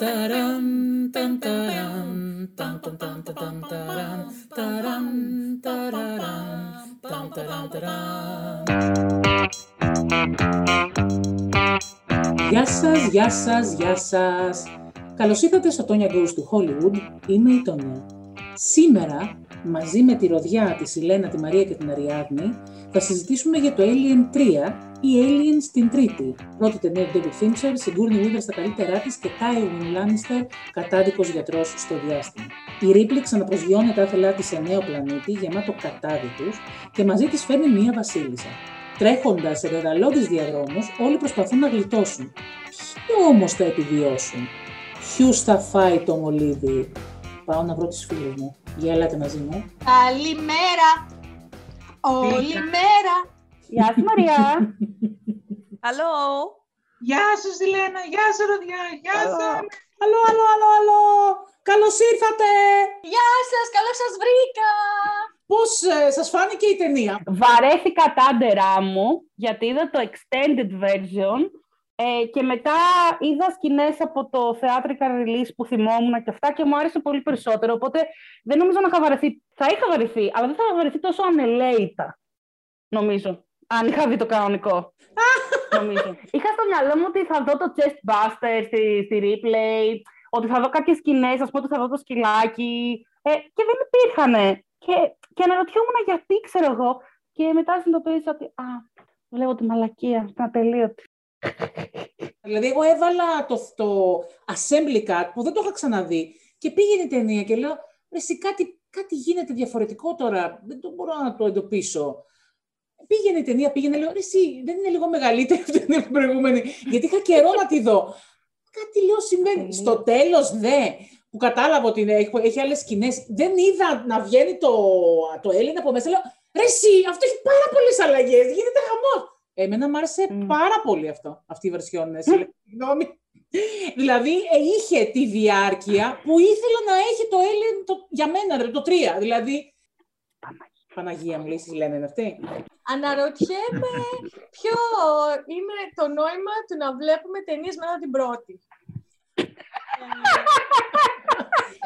Ταραν, ταν, ταραν, ταν, ταν, ταν, ταν, ταραν, ταραν, ταραραν, ταν, ταραν, ταραν. Γεια σας, γεια σας, γεια σας. Καλώς ήρθατε στο Tonya Goes του Hollywood. Είμαι η Τόνια. Σήμερα, μαζί με τη Ροδιά, τη Σιλένα, τη Μαρία και την Αριάδνη, θα συζητήσουμε για το Alien 3 ή Alien στην Τρίτη. Πρώτη ταινία του David Fincher, Sigourney Weaver στα καλύτερά της και Tywin Lannister, κατάδικος γιατρός στο διάστημα. Η Ripley ξαναπροσγειώνει τα άθελά της σε νέο πλανήτη, γεμάτο κατάδικου, και μαζί της φέρνει μία βασίλισσα. Τρέχοντας σε δεδαλώδει διαδρόμους, όλοι προσπαθούν να γλιτώσουν. Ποιοι όμως θα επιβιώσουν, Ποιου θα φάει το μολύβι; Πάω να βρω τι φίλε μου. Για ελάτε μαζί μου. Καλημέρα! Όλη μέρα! Γεια σου Μαριά. Hello. Γεια σου Σιλένα, γεια σου Ροδιά, γεια σου! Αλλό, αλλό, αλλό, αλλό. Καλώς ήρθατε. Γεια σας, καλώς σας βρήκα! Πώς ε, σας φάνηκε η ταινία; Βαρέθηκα τα άντερά μου γιατί είδα το extended version ε, και μετά είδα σκηνές από το theatrical release που θυμόμουν και αυτά και μου άρεσε πολύ περισσότερο. Οπότε δεν νομίζω να είχα βαρεθεί. Θα είχα βαρεθεί, αλλά δεν θα είχα βαρεθεί τόσο ανελαίητα. Νομίζω. Αν είχα δει το κανονικό. νομίζω. Είχα στο μυαλό μου ότι θα δω το chest buster στη, στη replay, ότι θα δω κάποιες σκηνές, ας πούμε ότι θα δω το σκυλάκι. Ε, και δεν υπήρχαν. Και, και αναρωτιόμουν γιατί, ξέρω εγώ. Και μετά συνειδητοποίησα ότι. Α, βλέπω τη μαλακία, την ατελείωτη. Δηλαδή, εγώ έβαλα το, το assembly cut που δεν το είχα ξαναδεί και πήγαινε η ταινία και λέω, «Ρε, εσύ κάτι, κάτι γίνεται διαφορετικό τώρα, δεν το μπορώ να το εντοπίσω. Πήγαινε η ταινία, πήγαινε, λέω, «Ρε, εσύ δεν είναι λίγο μεγαλύτερη αυτή την προηγούμενη, γιατί είχα καιρό να τη δω. Κάτι λέω συμβαίνει. Στο τέλος, δε, που κατάλαβα ότι είναι- έχει, έχει άλλες σκηνές, δεν είδα να βγαίνει το, το Έλληνα από μέσα, λέω, ρε εσύ, αυτό έχει πάρα πολλές αλλαγές, γίνεται χαμός. Εμένα μου άρεσε Μμ. πάρα πολύ αυτό, αυτή η βερσιόν, ε, συγγνώμη. δηλαδή, ε, είχε τη διάρκεια που ήθελα να έχει το Alien το, για μένα, ρε, το 3. Δηλαδή, Παναγία μου, λέει, εσείς λένε είναι αυτή. Αναρωτιέμαι ποιο είναι το νόημα του να βλέπουμε ταινίες μετά την πρώτη. Ε,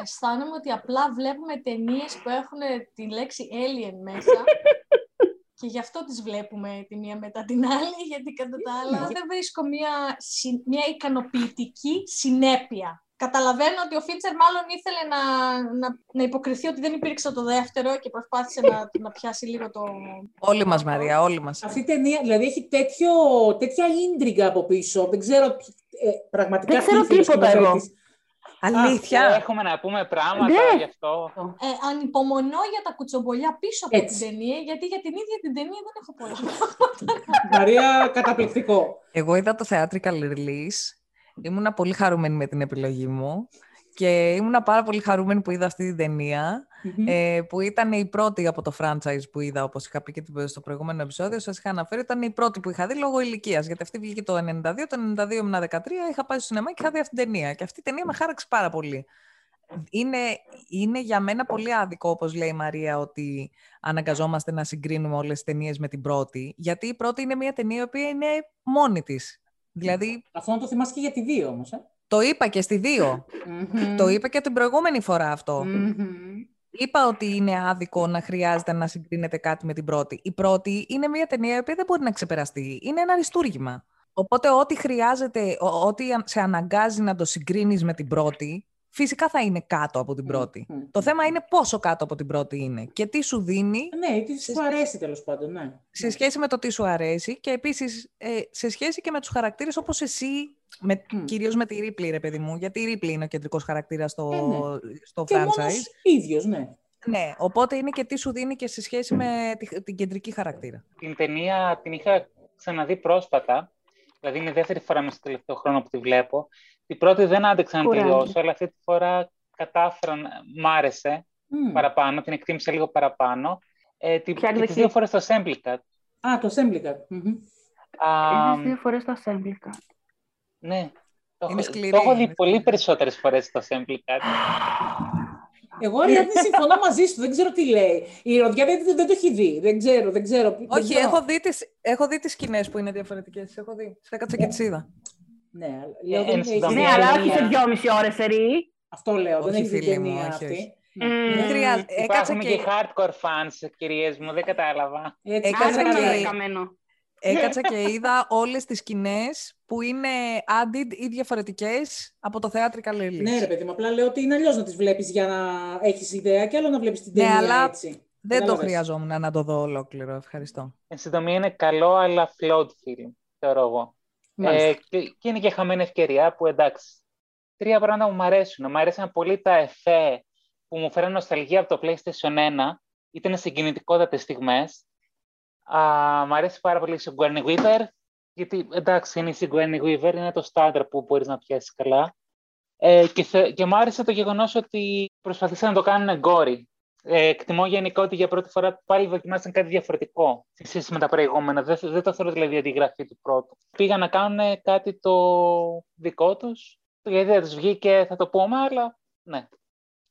αισθάνομαι ότι απλά βλέπουμε ταινίες που έχουν τη λέξη alien μέσα και γι' αυτό τις βλέπουμε τη μία μετά την άλλη, γιατί κατά τα άλλα δεν βρίσκω μια, συ- μια ικανοποιητική συνέπεια. Καταλαβαίνω ότι ο Φίτσερ μάλλον ήθελε να, να, να υποκριθεί ότι δεν υπήρξε το δεύτερο και προσπάθησε να, να πιάσει λίγο το... Όλοι μας, Μαρία, όλοι μας. Αυτή η ταινία, δηλαδή, έχει τέτοιο, τέτοια ίντριγκα από πίσω. Δεν ξέρω, ε, πραγματικά Δεν ξέρω τι ήθελες ο τίποτα εγώ. Σκηνοθέτης. Αλήθεια. Έχουμε να πούμε πράγματα Ναι. γι' αυτό. Ε, ανυπομονώ για τα κουτσομπολιά πίσω από Έτσι. την ταινία, γιατί για την ίδια την ταινία δεν έχω πολλά. Μαρία, καταπληκτικό. Εγώ είδα το theatrical release. Ήμουνα πολύ χαρούμενη με την επιλογή μου. Και ήμουνα πάρα πολύ χαρούμενη που είδα αυτή την ταινία, Μμμ. ε, που ήταν η πρώτη από το franchise που είδα, όπως είχα πει και στο προηγούμενο επεισόδιο. Σας είχα αναφέρει, ήταν η πρώτη που είχα δει λόγω ηλικίας. Γιατί αυτή βγήκε το 92, το 92 ήμουν 13, είχα πάει στο σινεμά και είχα δει αυτή την ταινία. Και αυτή η ταινία με χάραξε πάρα πολύ. Είναι, είναι για μένα πολύ άδικο, όπως λέει η Μαρία, ότι αναγκαζόμαστε να συγκρίνουμε όλες τις ταινίες με την πρώτη. Γιατί η πρώτη είναι μια ταινία η οποία είναι μόνη της. Δηλαδή, Αυτό να το θυμάσαι και για τη δύο όμως. Ε. το είπα και στη δύο. Μμμ. Το είπα και την προηγούμενη φορά αυτό. Μμμ. Είπα ότι είναι άδικο να χρειάζεται να συγκρίνεται κάτι με την πρώτη. Η πρώτη είναι μια ταινία η οποία δεν μπορεί να ξεπεραστεί. Είναι ένα αριστούργημα. Οπότε ό,τι χρειάζεται, ο- ό,τι αν- σε αναγκάζει να το συγκρίνεις με την πρώτη, φυσικά θα είναι κάτω από την πρώτη. Μμμ. Το θέμα είναι πόσο κάτω από την πρώτη είναι και τι σου δίνει Ναι, τι σου αρέσει τέλος πάντων, ναι. σε σχέση με το τι σου αρέσει και επίσης ε, σε σχέση και με τους χαρακτήρες όπως εσύ, με, Μμ. κυρίως με τη Ripley ρε παιδί μου, γιατί η Ripley είναι ο κεντρικός χαρακτήρας στο, Ε, στο Και franchise. μόνος ίδιος, ναι. Ναι, οπότε είναι και τι σου δίνει και σε σχέση με τη- την κεντρική χαρακτήρα. Την ταινία την είχα ξαναδεί πρόσφατα. Δηλαδή είναι η δεύτερη φορά μέσα στο τελευταίο χρόνο που τη βλέπω. Την πρώτη δεν άντεξα να Κουράγιο. τελειώσω, αλλά αυτή τη φορά κατάφερα να... Μ' άρεσε Μμ. παραπάνω, την εκτίμησα λίγο παραπάνω. Ε, την, Ποια και τις εκδοχή; δύο φορές στο Assembly Α, το Semblicat. Μμμ. Α, Είδες δύο φορές τα Semblica. ναι. Το, Είναι έχω- σκληρή, το έχω δει είναι πολύ σκληρή. περισσότερες φορές στο Assembly Εγώ, Αριάδνη, συμφωνώ μαζί σου. Δεν ξέρω τι λέει. Η Ροδιά δεν, δεν το έχει δει. Δεν ξέρω, δεν ξέρω. Δεν Όχι, ξέρω. έχω δει, τις, έχω δει τις σκηνές που είναι διαφορετικές. Έχω δει. Σε έκατσα και τις είδα. Ναι, λέω, Ε, δεν εν έχεις συντομία, Ναι, την αλλά όχι ταινία. σε δυόμιση ώρες σερί. Αυτό λέω, δεν Όχι, έχεις την φίλοι μου, ταινία όχι, αυτή. όχι. Ναι. Μμμ. Δεν χρειάζεται. Έκατσα Υπάρχουν και... και, hardcore fans, κυρίες μου, δεν κατάλαβα. Έτσι, Έκατσα Άσε κάτσε με και- το και- καμένο. έκατσα και είδα όλες τις σκηνές που είναι added ή διαφορετικές από το theatrical release. Ναι, ρε παιδί μου, απλά λέω ότι είναι αλλιώς να τις βλέπεις για να έχεις ιδέα και άλλο να βλέπεις την Ναι, ταινία αλλά έτσι. Δεν το Κατάλαβες. χρειαζόμουν να το δω ολόκληρο. Ευχαριστώ. Εν συντομία είναι καλό, αλλά flawed film, θεωρώ εγώ. Μάλιστα. Ε, και, και είναι και χαμένη ευκαιρία που εντάξει. Τρία πράγματα που μου αρέσουν. Μου αρέσαν πολύ τα εφέ που μου φέραν νοσταλγία από το PlayStation 1. Ήταν συγκινητικότατες στιγμές. Α, μ' αρέσει πάρα πολύ η Sigourney Weaver, γιατί εντάξει είναι η Sigourney Weaver, είναι το στάνταρ που μπορείς να πιάσεις καλά. Ε, και, θε, και μου άρεσε το γεγονός ότι προσπαθήσαν να το κάνουν γκόρι. Ε, εκτιμώ γενικά ότι για πρώτη φορά πάλι δοκιμάσαν κάτι διαφορετικό σε σχέση με τα προηγούμενα. Δεν, δεν το θεωρώ δηλαδή αντιγραφή του πρώτου. Πήγαν να κάνουν κάτι το δικό τους, γιατί δεν τους βγήκε, θα το πούμε, αλλά ναι.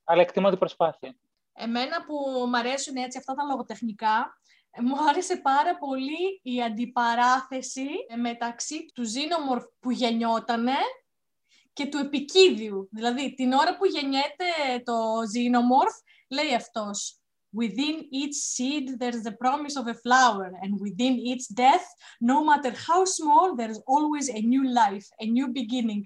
Αλλά εκτιμώ την προσπάθεια. Εμένα που μου αρέσουν έτσι αυτά τα λογοτεχνικά, ε, μου άρεσε πάρα πολύ η αντιπαράθεση ε, μεταξύ του Xenomorph που γεννιότανε και του επικίδιου. Δηλαδή, την ώρα που γεννιέται το Xenomorph, λέει αυτός Within each seed there's the promise of a flower and within each death, no matter how small, there's always a new life, a new beginning.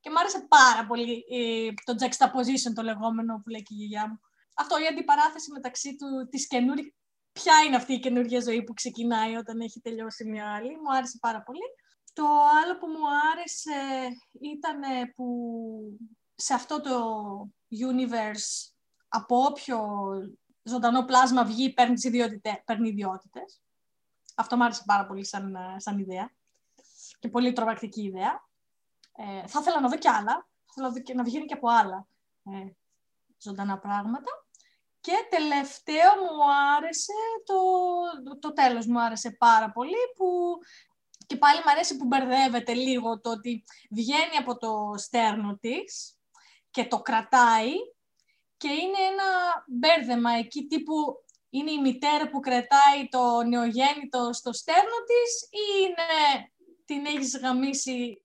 Και μου άρεσε πάρα πολύ ε, το juxtaposition το λεγόμενο που λέει και η γιαγιά μου. Αυτό η αντιπαράθεση μεταξύ του, της καινούργιας, ποια είναι αυτή η καινούργια ζωή που ξεκινάει όταν έχει τελειώσει μια άλλη. Μου άρεσε πάρα πολύ. Το άλλο που μου άρεσε ήταν που σε αυτό το universe από όποιο ζωντανό πλάσμα βγει παίρνει, τις ιδιότητε- παίρνει ιδιότητες. Αυτό μου άρεσε πάρα πολύ σαν, σαν ιδέα και πολύ τρομακτική ιδέα. Ε, θα ήθελα να δω κι άλλα. Θα ήθελα να, δω και, να βγαίνει και από άλλα ε, ζωντανά πράγματα. Και τελευταίο μου άρεσε το, το, το τέλος μου άρεσε πάρα πολύ που και πάλι μου αρέσει που μπερδεύεται λίγο το ότι βγαίνει από το στέρνο της και το κρατάει και είναι ένα μπέρδεμα εκεί τύπου είναι η μητέρα που κρατάει το νεογέννητο στο στέρνο της ή είναι την έχεις γαμίσει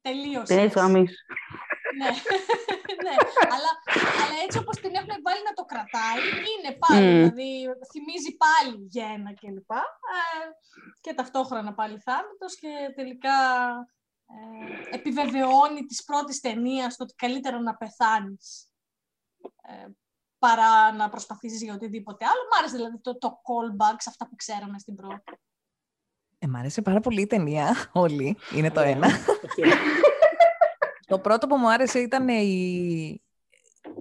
τελείως. Την έχεις γαμίσει. ναι, ναι. Αλλά, αλλά έτσι όπως την έχουν βάλει να το κρατάει, είναι πάλι, Μμμ. δηλαδή θυμίζει πάλι γένα κλπ. Ε, και ταυτόχρονα πάλι θάνατος και τελικά ε, επιβεβαιώνει της πρώτης ταινίας το ότι καλύτερα να πεθάνεις ε, παρά να προσπαθήσεις για οτιδήποτε άλλο. Μ' άρεσε δηλαδή το, το callback σε αυτά που ξέραμε στην πρώτη. Ε, μ' άρεσε πάρα πολύ η ταινία, όλη. Είναι το ένα. Οκ. Το πρώτο που μου άρεσε ήταν η,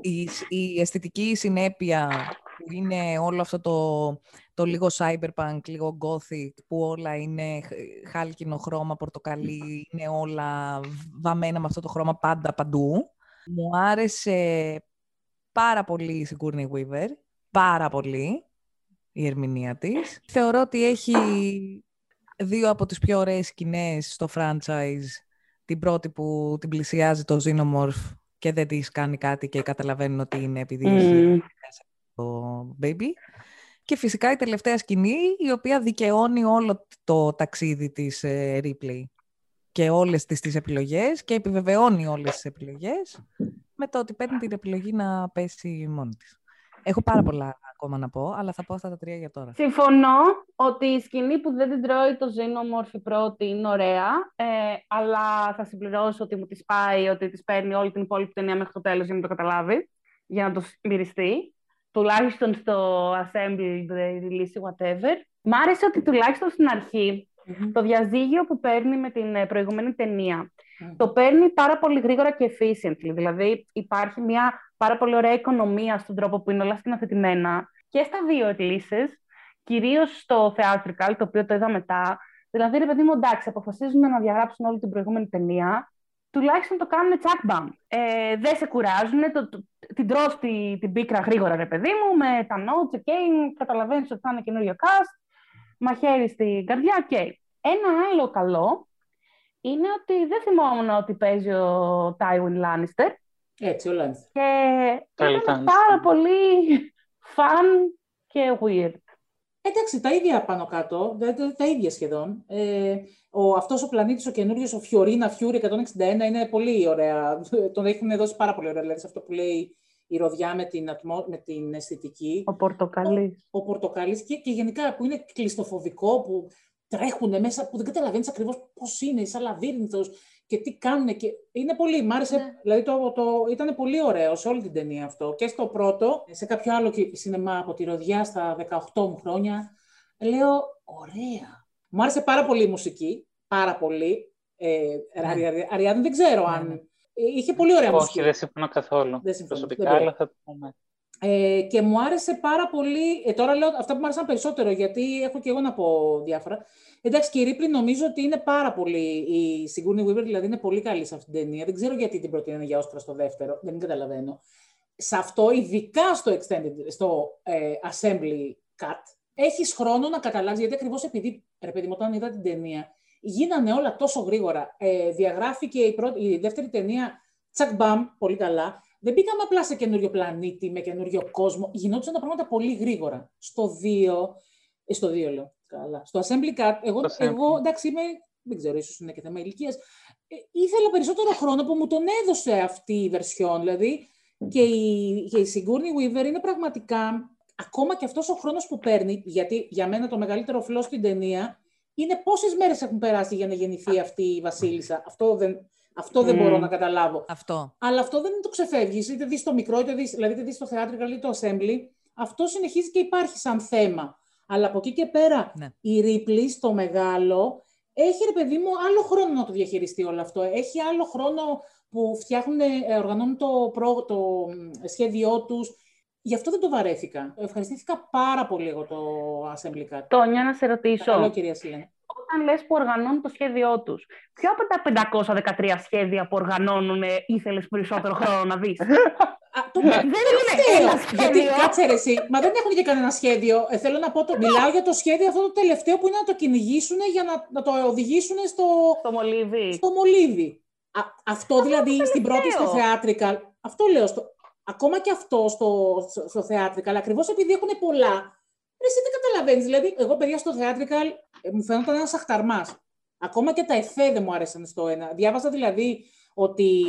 η, η αισθητική συνέπεια που είναι όλο αυτό το, το λίγο cyberpunk, λίγο gothic, που όλα είναι χ- χάλκινο χρώμα, πορτοκαλί, είναι όλα βαμμένα με αυτό το χρώμα πάντα παντού. Μου άρεσε πάρα πολύ η Sigourney Weaver, πάρα πολύ η ερμηνεία της. Θεωρώ ότι έχει δύο από τις πιο ωραίες σκηνές στο franchise την πρώτη που την πλησιάζει το Xenomorph και δεν της κάνει κάτι και καταλαβαίνουν ότι είναι επειδή έχει Μμμ. το baby. Και φυσικά η τελευταία σκηνή η οποία δικαιώνει όλο το ταξίδι της ε, Ripley και όλες τις, τις επιλογές και επιβεβαιώνει όλες τις επιλογές με το ότι παίρνει την επιλογή να πέσει μόνη της. Έχω πάρα πολλά ακόμα να πω, αλλά θα πω αυτά τα τρία για τώρα. Συμφωνώ ότι η σκηνή που δεν την τρώει το Xenomorph η πρώτη είναι ωραία, ε, αλλά θα συμπληρώσω ότι μου τη πάει, ότι της παίρνει όλη την υπόλοιπη ταινία μέχρι το τέλος για να το καταλάβει, για να το μυριστεί. Τουλάχιστον στο assembled release whatever. Μ' άρεσε ότι τουλάχιστον στην αρχή Μμμ. το διαζύγιο που παίρνει με την ε, προηγούμενη ταινία Μμμ. το παίρνει πάρα πολύ γρήγορα και efficiently. Δηλαδή υπάρχει μια πάρα πολύ ωραία οικονομία στον τρόπο που είναι όλα σκηνοθετημένα και στα δύο εκκλήσεις, κυρίως στο theatrical, το οποίο το είδα μετά. Δηλαδή, ρε παιδί μου, εντάξει, αποφασίζουν να διαγράψουν όλη την προηγούμενη ταινία, τουλάχιστον το κάνουν τσακ-μπαμ. Ε, δεν σε κουράζουν, το, το, την τρως τη, την πίκρα γρήγορα, ρε παιδί μου, με τα notes, ok, καταλαβαίνεις ότι θα είναι καινούριο cast, μαχαίρι στην καρδιά, OK. Ένα άλλο καλό είναι ότι δεν θυμόμουν ότι παίζει ο Τάιουιν Λάνιστερ Έτσι, ο Λάνιστερ. και Καλή ήταν τάνηση. πάρα πολύ fun και weird. Εντάξει, τα ίδια πάνω κάτω, τα, τα ίδια σχεδόν. Ε, ο, αυτός ο πλανήτης, ο καινούριος, ο Φιωρίνα Φιούρι 161, είναι πολύ ωραία. Τον έχουν δώσει πάρα πολύ ωραία, δηλαδή σε αυτό που λέει η ροδιά με την, ατμο, με την αισθητική. Ο πορτοκαλής. Ο, ο πορτοκαλής και, και γενικά που είναι κλειστοφοβικό, που τρέχουν μέσα, που δεν καταλαβαίνεις ακριβώς πώς είναι, σαν λαβύρινθος και τι κάνουν. Και... Είναι πολύ, μ' άρεσε, ναι. δηλαδή το, το, ήταν πολύ ωραίο σε όλη την ταινία αυτό. Και στο πρώτο, σε κάποιο άλλο σινεμά από τη Ροδιά στα 18 μου χρόνια, λέω, ωραία. Μου άρεσε πάρα πολύ η μουσική, πάρα πολύ. Ε, ναι. Αριάδη, δεν ξέρω ναι, αν... Ναι. Είχε πολύ ωραία μουσική. Όχι, δεν συμφωνώ καθόλου. Δεν συμφωνώ. Προσωπικά, αλλά θα το πούμε. Ε, και μου άρεσε πάρα πολύ, ε, τώρα λέω αυτά που μου άρεσαν περισσότερο, γιατί έχω και εγώ να πω διάφορα. Εντάξει, και η Ρίπλη νομίζω ότι είναι πάρα πολύ. Η Sigourney Weaver δηλαδή είναι πολύ καλή σε αυτήν την ταινία. Δεν ξέρω γιατί την προτείνανε για Όσκρα στο δεύτερο. Δεν καταλαβαίνω. Σε αυτό, ειδικά στο, extended, στο ε, assembly cut, έχεις χρόνο να καταλάβεις. Γιατί ακριβώς επειδή, ρε παιδί μου, όταν είδα την ταινία, γίνανε όλα τόσο γρήγορα. Ε, διαγράφηκε η, πρώτη, η δεύτερη ταινία, τσακ μπαμ, πολύ καλά. Δεν μπήκαμε απλά σε καινούριο πλανήτη, με καινούριο κόσμο. Γινόντουσαν τα πράγματα πολύ γρήγορα. Στο 2, ε, στο 2 λέω, καλά. Στο Assembly Cut, εγώ, εγώ εντάξει, είμαι, δεν ξέρω, ίσως είναι και θέμα ηλικίας. Ε, ήθελα περισσότερο χρόνο που μου τον έδωσε αυτή η βερσιόν. Δηλαδή, και η, και η Sigourney Weaver είναι πραγματικά, ακόμα και αυτός ο χρόνος που παίρνει, γιατί για μένα το μεγαλύτερο φλό στην ταινία, είναι πόσες μέρες έχουν περάσει για να γεννηθεί αυτή η Βασίλισσα. Αυτό δεν, αυτό δεν μπορώ να καταλάβω. Αυτό. Αλλά αυτό δεν το ξεφεύγεις. Είτε δεις το μικρό, είτε δεις δηλαδή, είτε το θέατρο, είτε το assembly. Αυτό συνεχίζει και υπάρχει σαν θέμα. Αλλά από εκεί και πέρα ναι. η Ρίπλη στο μεγάλο έχει ρε παιδί μου άλλο χρόνο να το διαχειριστεί όλο αυτό. Έχει άλλο χρόνο που φτιάχνουν, ε, οργανώνουν το, προ, το σχέδιό τους. Γι' αυτό δεν το βαρέθηκα. Ευχαριστήθηκα πάρα πολύ εγώ το Assembly Cut. Τόνια, να σε ρωτήσω. Καλό, κυρία Σίλεν όταν λες που οργανώνουν το σχέδιό τους, ποιο από τα 513 σχέδια που οργανώνουν ήθελες περισσότερο χρόνο να δεις; το δεν είναι Γιατί κάτσε ρε εσύ, μα δεν έχουν και κανένα σχέδιο. Ε, θέλω να πω, το, μιλάω για το σχέδιο αυτό το τελευταίο που είναι να το κυνηγήσουν για να, να το οδηγήσουν στο, στο μολύβι. Στο μολύβι. Α, αυτό δηλαδή στην πρώτη στο theatrical. Αυτό λέω. Στο, ακόμα και αυτό στο, στο, στο theatrical, ακριβώς επειδή έχουν πολλά, εσύ δεν καταλαβαίνεις. Δηλαδή, εγώ παιδιά στο theatrical ε, μου φαίνονταν ένας αχταρμάς. Ακόμα και τα εφέ δεν μου άρεσαν στο ένα. Διάβαζα δηλαδή ότι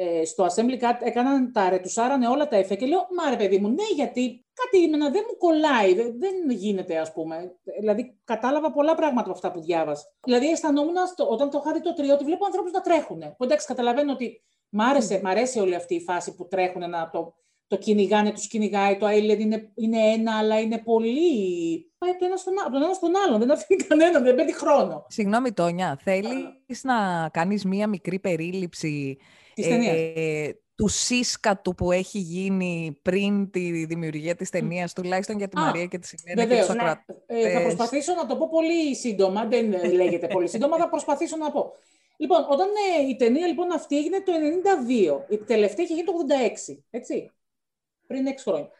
ε, στο Assembly Cut έκαναν τα ρετουσάρανε όλα τα εφέ και λέω, μα ρε παιδί μου, ναι, γιατί κάτι εμένα δεν μου κολλάει, δεν, δεν γίνεται ας πούμε. Δηλαδή κατάλαβα πολλά πράγματα από αυτά που διάβασα. Δηλαδή αισθανόμουν όταν το είχα δει το τρίο ότι βλέπω ανθρώπους να τρέχουν. Που εντάξει καταλαβαίνω ότι μ' άρεσε, μ αρέσει όλη αυτή η φάση που τρέχουν να το το κυνηγάνε, τους κυνηγάει, το Island είναι, είναι ένα, αλλά είναι πολύ. Πάει από, ένας στον, από τον ένα στον άλλον, δεν αφήνει κανέναν, δεν παίρνει χρόνο. Συγγνώμη, Τόνια, θέλεις να κάνεις μία μικρή περίληψη ε, του σύσκατου που έχει γίνει πριν τη δημιουργία της ταινίας, τουλάχιστον για τη Μαρία και τη Σιμένα και τους ναι. ε, Θα προσπαθήσω να το πω πολύ σύντομα, δεν λέγεται πολύ σύντομα, θα προσπαθήσω να πω. Λοιπόν, όταν ε, η ταινία λοιπόν αυτή έγινε το 92, η τελευταία είχε γίνει το 86, έτσι πριν 6 χρόνια.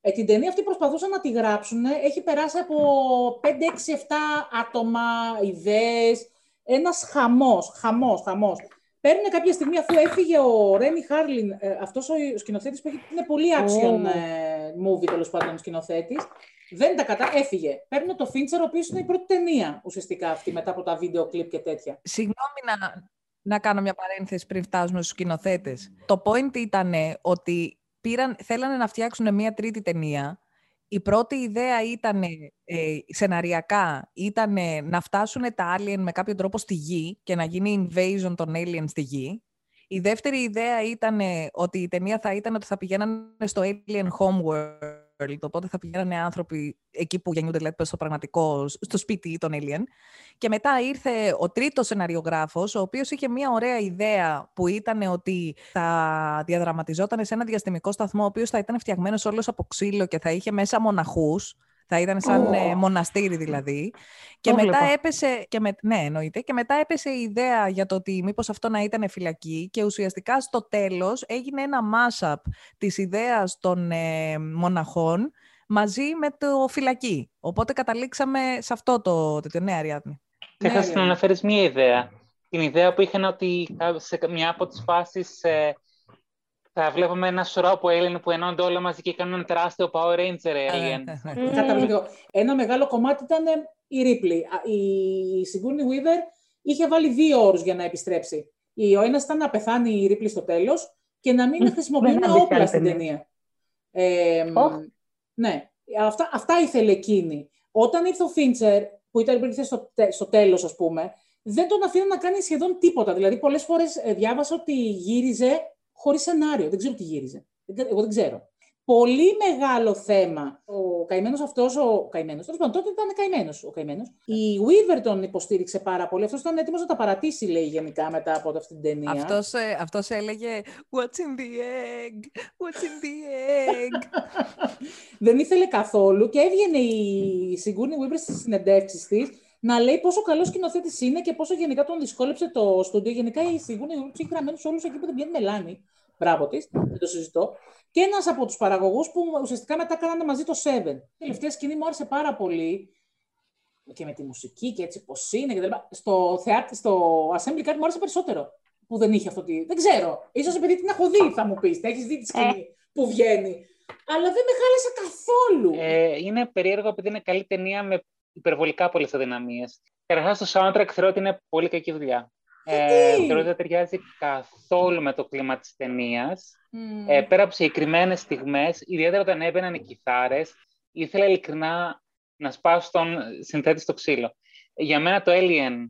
Ε, την ταινία αυτή προσπαθούσαν να τη γράψουν. Έχει περάσει από 5, 6, 7 άτομα, ιδέες. Ένας χαμός, χαμός, χαμός. Παίρνουν κάποια στιγμή, αφού έφυγε ο Ρέμι Χάρλιν, ε, αυτός ο σκηνοθέτης που έχει, είναι πολύ action ε, movie, τέλος πάντων, σκηνοθέτης, δεν τα κατά, έφυγε. Παίρνουν το Φίντσερ, ο οποίος είναι η πρώτη ταινία ουσιαστικά αυτή μετά από τα βίντεο κλιπ και τέτοια. Συγγνώμη να, να κάνω μια παρένθεση πριν φτάσουμε στους σκηνοθέτες. Το point ήταν ότι πήραν, θέλανε να φτιάξουν μια τρίτη ταινία. Η πρώτη ιδέα ήταν, ε, σεναριακά, ήταν να φτάσουν τα alien με κάποιο τρόπο στη γη και να γίνει invasion των aliens στη γη. Η δεύτερη ιδέα ήταν ότι η ταινία θα ήταν ότι θα πηγαίνανε στο alien homeworld Οπότε θα πηγαίνανε άνθρωποι εκεί που γεννιούνται, δηλαδή στο πραγματικό, στο σπίτι των Alien. Και μετά ήρθε ο τρίτος σεναριογράφος, ο οποίος είχε μια ωραία ιδέα που ήταν ότι θα διαδραματιζόταν σε ένα διαστημικό σταθμό, ο οποίος θα ήταν φτιαγμένος όλος από ξύλο και θα είχε μέσα μοναχούς. Θα ήταν σαν oh. μοναστήρι δηλαδή. Και μετά έπεσε, και με, ναι εννοείται, και μετά έπεσε η ιδέα για το ότι μήπως αυτό να ήταν φυλακή και ουσιαστικά στο τέλος έγινε ένα mashup της ιδέας των ε, μοναχών μαζί με το φυλακή. Οπότε καταλήξαμε σε αυτό το τέτοιο. Ναι, Αριάδνη. Και θα να αναφέρεις μία ιδέα. Την ιδέα που είχαν ότι σε μια από τις φάσεις ε, Θα βλέπουμε ένα σωρό από Alien που ενώνται όλα μαζί και κάνουν ένα τεράστιο Power Ranger Alien. Καταπληκτικό. Ένα μεγάλο κομμάτι ήταν η Ripley. Η Sigourney Weaver είχε βάλει δύο όρους για να επιστρέψει. Ο ένας ήταν να πεθάνει η Ripley στο τέλος και να μην χρησιμοποιούν όπλα στην ταινία. Ε, Ναι, αυτά, αυτά ήθελε εκείνη. Όταν ήρθε ο Φίντσερ, που ήταν στο, στο τέλος, ας πούμε, δεν τον αφήνω να κάνει σχεδόν τίποτα. Δηλαδή, πολλές φορές ε, διάβασα ότι γύριζε χωρίς σενάριο. Δεν ξέρω τι γύριζε. Εγώ δεν ξέρω πολύ μεγάλο θέμα. Ο καημένος αυτός, ο καημένος, τέλος πάντων, τότε ήταν καημένος ο καημένος. Η Weaver τον υποστήριξε πάρα πολύ. Αυτός ήταν έτοιμος να τα παρατήσει, λέει γενικά μετά από αυτή την ταινία. Αυτός ε, αυτός έλεγε What's in the egg? What's in the egg? Δεν ήθελε καθόλου και έβγαινε η Sigourney Weaver στις συνεντεύξεις της να λέει πόσο καλός σκηνοθέτης είναι και πόσο γενικά τον δυσκόλεψε το στούντιο. Γενικά η Sigourney Weaver έχει γραμμένους όλους εκεί που δεν βγαίνει μελάνη. Μπράβο της, δεν το συζητώ. Και ένας από τους παραγωγούς που ουσιαστικά μετά κάνανε μαζί το Seven. Η τελευταία σκηνή μου άρεσε πάρα πολύ και με τη μουσική και έτσι πώς είναι και Στο, θεάτ, στο Assembly Card μου άρεσε περισσότερο που δεν είχε αυτό. Τη... Δεν ξέρω. σω επειδή την έχω δει, θα μου πεις. Έχεις δει τη σκηνή ε. που βγαίνει. Αλλά δεν με χάλεσε καθόλου. Ε, είναι περίεργο επειδή είναι καλή ταινία με υπερβολικά πολλές αδυναμίες. Καταρχάς, το soundtrack θεωρώ ότι είναι πολύ κακή δουλειά. Ε, θεωρώ ότι δεν ταιριάζει καθόλου με το κλίμα της ταινίας. Ε, πέρα από συγκεκριμένες στιγμές, ιδιαίτερα όταν έμπαιναν οι κιθάρες, ήθελα ειλικρινά να σπάσω τον συνθέτη στο ξύλο. Για μένα το Alien,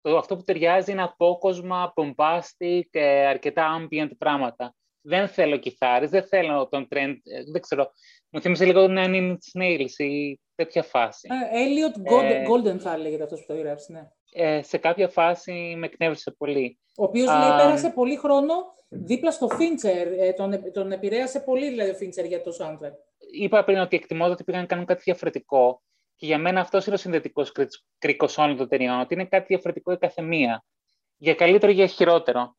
το, αυτό που ταιριάζει είναι απόκοσμα, bombastic, και αρκετά ambient πράγματα. Δεν θέλω κιθάρες, δεν θέλω τον trend, ε, δεν ξέρω. Μου θύμισε λίγο τον Nine Snails ή τέτοια φάση. Ε, Elliot Golden, ε, Golden θα λέγεται αυτός που το γράψει, ναι. Ε, σε κάποια φάση με εκνεύρισε πολύ. Ο οποίος, λέει, πέρασε πολύ χρόνο δίπλα στο Fincher. Ε, τον, τον επηρέασε πολύ δηλαδή, ο Fincher για το soundtrack. Είπα πριν ότι εκτιμώ ότι πήγαν να κάνουν κάτι διαφορετικό. Και για μένα αυτός είναι ο συνδετικός κρίκος όλων των ταινιών. Ότι είναι κάτι διαφορετικό η καθεμία. Για καλύτερο ή για χειρότερο.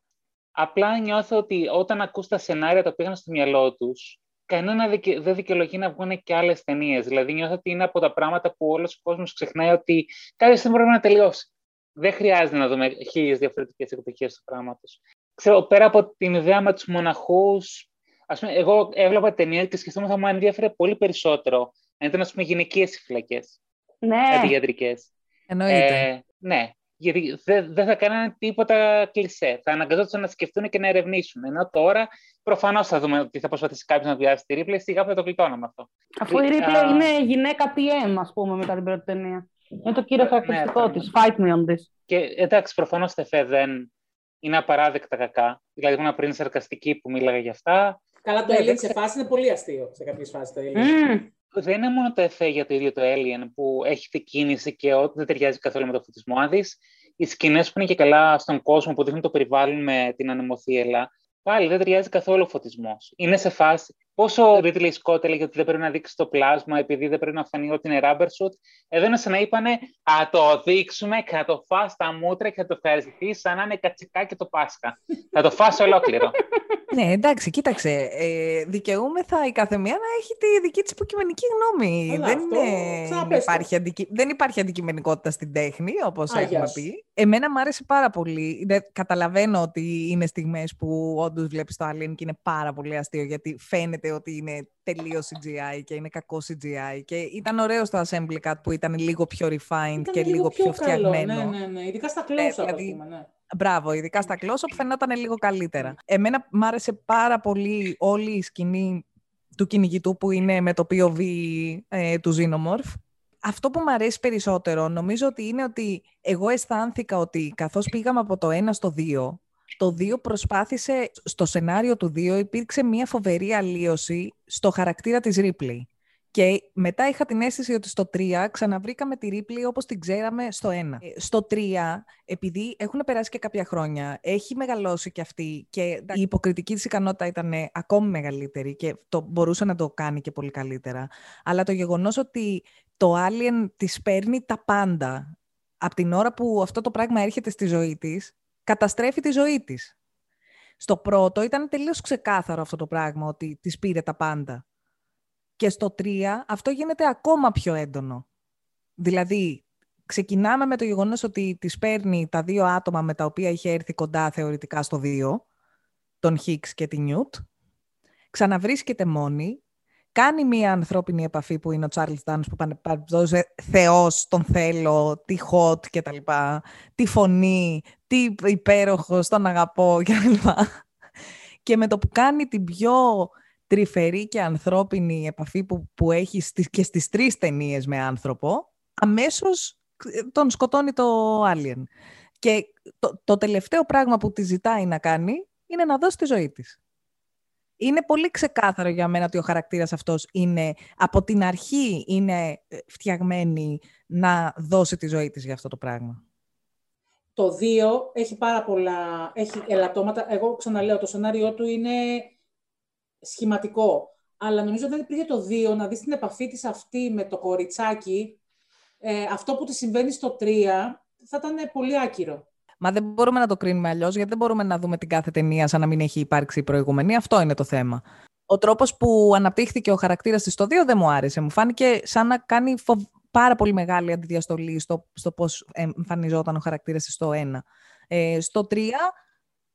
Απλά νιώθω ότι όταν ακούς τα σενάρια τα πήγαν στο μυαλό τους, κανένα δεν δικαιολογεί να βγουν και άλλες ταινίες. Δηλαδή, νιώθω ότι είναι από τα πράγματα που όλος ο κόσμος ξεχνάει ότι κάποια στιγμή πρέπει να τελειώσει. Δεν χρειάζεται να δούμε χίλιες διαφορετικές εκδοχές του πράγματος ξέρω, πέρα από την ιδέα με τους μοναχούς, ας πούμε, εγώ έβλεπα ταινία και σκεφτόμουν θα μου ενδιαφέρε πολύ περισσότερο αν ήταν, ας πούμε, γυναικείες οι φυλακές. Ναι. Αντιγιατρικές. Εννοείται. Ε, ναι. Γιατί δεν δε θα κάνανε τίποτα κλεισέ. Θα αναγκαζόταν να σκεφτούν και να ερευνήσουν. Ενώ τώρα προφανώς θα δούμε ότι θα προσπαθήσει κάποιος να βιάσει τη Ρίπλε, σιγά θα το γλιτώναμε αυτό. Αφού η Ρίπλε είναι γυναίκα PM, ας πούμε, μετά την πρώτη ταινία. Είναι το κύριο ναι, χαρακτηριστικό ναι, της. Fight me on this. Και εντάξει, προφανώς Τεφέ δεν είναι απαράδεκτα κακά. Δηλαδή, ήμουν πριν σαρκαστική που μίλαγα για αυτά. Καλά, το Alien σε φάση είναι πολύ αστείο σε κάποιες φάσεις το Alien. Δεν είναι μόνο το εφέ για το ίδιο το Alien που έχει την κίνηση και ό,τι δεν ταιριάζει καθόλου με το φωτισμό. Αν οι σκηνές που είναι και καλά στον κόσμο που δείχνουν το περιβάλλον με την ανεμοθύελα, πάλι δεν ταιριάζει καθόλου ο φωτισμός. Είναι σε φάση. Πόσο ο Ridley Scott έλεγε ότι δεν πρέπει να δείξει το πλάσμα επειδή δεν πρέπει να φανεί ότι είναι rubber suit. Εδώ είναι σαν να είπανε Α το δείξουμε και θα το φας στα μούτρα και θα το ευχαριστηθεί σαν να είναι κατσικάκι το Πάσχα. θα το φας ολόκληρο. Ναι, εντάξει, κοίταξε. Ε, δικαιούμεθα η καθεμία να έχει τη δική της υποκειμενική γνώμη. δεν, είναι, υπάρχει αντικει... δεν υπάρχει αντικειμενικότητα στην τέχνη, όπως έχουμε πει. Εμένα μου άρεσε πάρα πολύ. Καταλαβαίνω ότι είναι στιγμές που όντως βλέπεις το Alien και είναι πάρα πολύ αστείο γιατί φαίνεται ότι είναι τελείως CGI και είναι κακό CGI. Και ήταν ωραίο στο Assembly Cut που ήταν λίγο πιο refined και λίγο, πιο, πιο φτιαγμένο. Ναι, ναι, ναι. Ειδικά στα close-up, δηλαδή, ναι. Μπράβο, ειδικά στα close-up φαινόταν λίγο καλύτερα. Εμένα μ' άρεσε πάρα πολύ όλη η σκηνή του κυνηγητού που είναι με το POV ε, του Xenomorph. Αυτό που μου αρέσει περισσότερο νομίζω ότι είναι ότι εγώ αισθάνθηκα ότι καθώς πήγαμε από το 1 στο 2 το 2 προσπάθησε, στο σενάριο του 2 υπήρξε μια φοβερή αλλίωση στο χαρακτήρα της Ripley. Και μετά είχα την αίσθηση ότι στο 3 ξαναβρήκαμε τη Ripley όπως την ξέραμε στο 1. Ε, στο 3, επειδή έχουν περάσει και κάποια χρόνια, έχει μεγαλώσει και αυτή και η υποκριτική της ικανότητα ήταν ακόμη μεγαλύτερη και το μπορούσε να το κάνει και πολύ καλύτερα. Αλλά το γεγονός ότι το Alien της παίρνει τα πάντα από την ώρα που αυτό το πράγμα έρχεται στη ζωή της, καταστρέφει τη ζωή της. Στο πρώτο ήταν τελείως ξεκάθαρο αυτό το πράγμα, ότι της πήρε τα πάντα. Και στο τρία αυτό γίνεται ακόμα πιο έντονο. Δηλαδή, ξεκινάμε με το γεγονός ότι της παίρνει τα δύο άτομα με τα οποία είχε έρθει κοντά θεωρητικά στο δύο, τον Χίξ και την Νιούτ, ξαναβρίσκεται μόνη, κάνει μία ανθρώπινη επαφή που είναι ο Τσάρλς Ντάνος που παντός θεός, τον θέλω, τι hot και τα λοιπά, τι φωνή, τι υπέροχος, τον αγαπώ και τα λοιπά. Και με το που κάνει την πιο τρυφερή και ανθρώπινη επαφή που, που έχει στις, και στις τρεις ταινίες με άνθρωπο, αμέσως ε, τον σκοτώνει το Alien. Και το, το τελευταίο πράγμα που τη ζητάει να κάνει είναι να δώσει τη ζωή της. Είναι πολύ ξεκάθαρο για μένα ότι ο χαρακτήρας αυτός είναι από την αρχή είναι ε, φτιαγμένη να δώσει τη ζωή της για αυτό το πράγμα. Το 2 έχει πάρα πολλά, έχει ελαττώματα. Εγώ ξαναλέω, το σενάριό του είναι σχηματικό. Αλλά νομίζω ότι δεν υπήρχε το 2 να δεις την επαφή της αυτή με το κοριτσάκι. Ε, αυτό που τη συμβαίνει στο 3 θα ήταν πολύ άκυρο. Μα δεν μπορούμε να το κρίνουμε αλλιώς, γιατί δεν μπορούμε να δούμε την κάθε ταινία σαν να μην έχει υπάρξει η προηγούμενη. Αυτό είναι το θέμα. Ο τρόπος που αναπτύχθηκε ο χαρακτήρας της στο 2 δεν μου άρεσε. Μου φάνηκε σαν να κάνει πάρα πολύ μεγάλη αντιδιαστολή στο, στο πώς εμφανιζόταν ο χαρακτήρας της στο 1. Ε, στο 3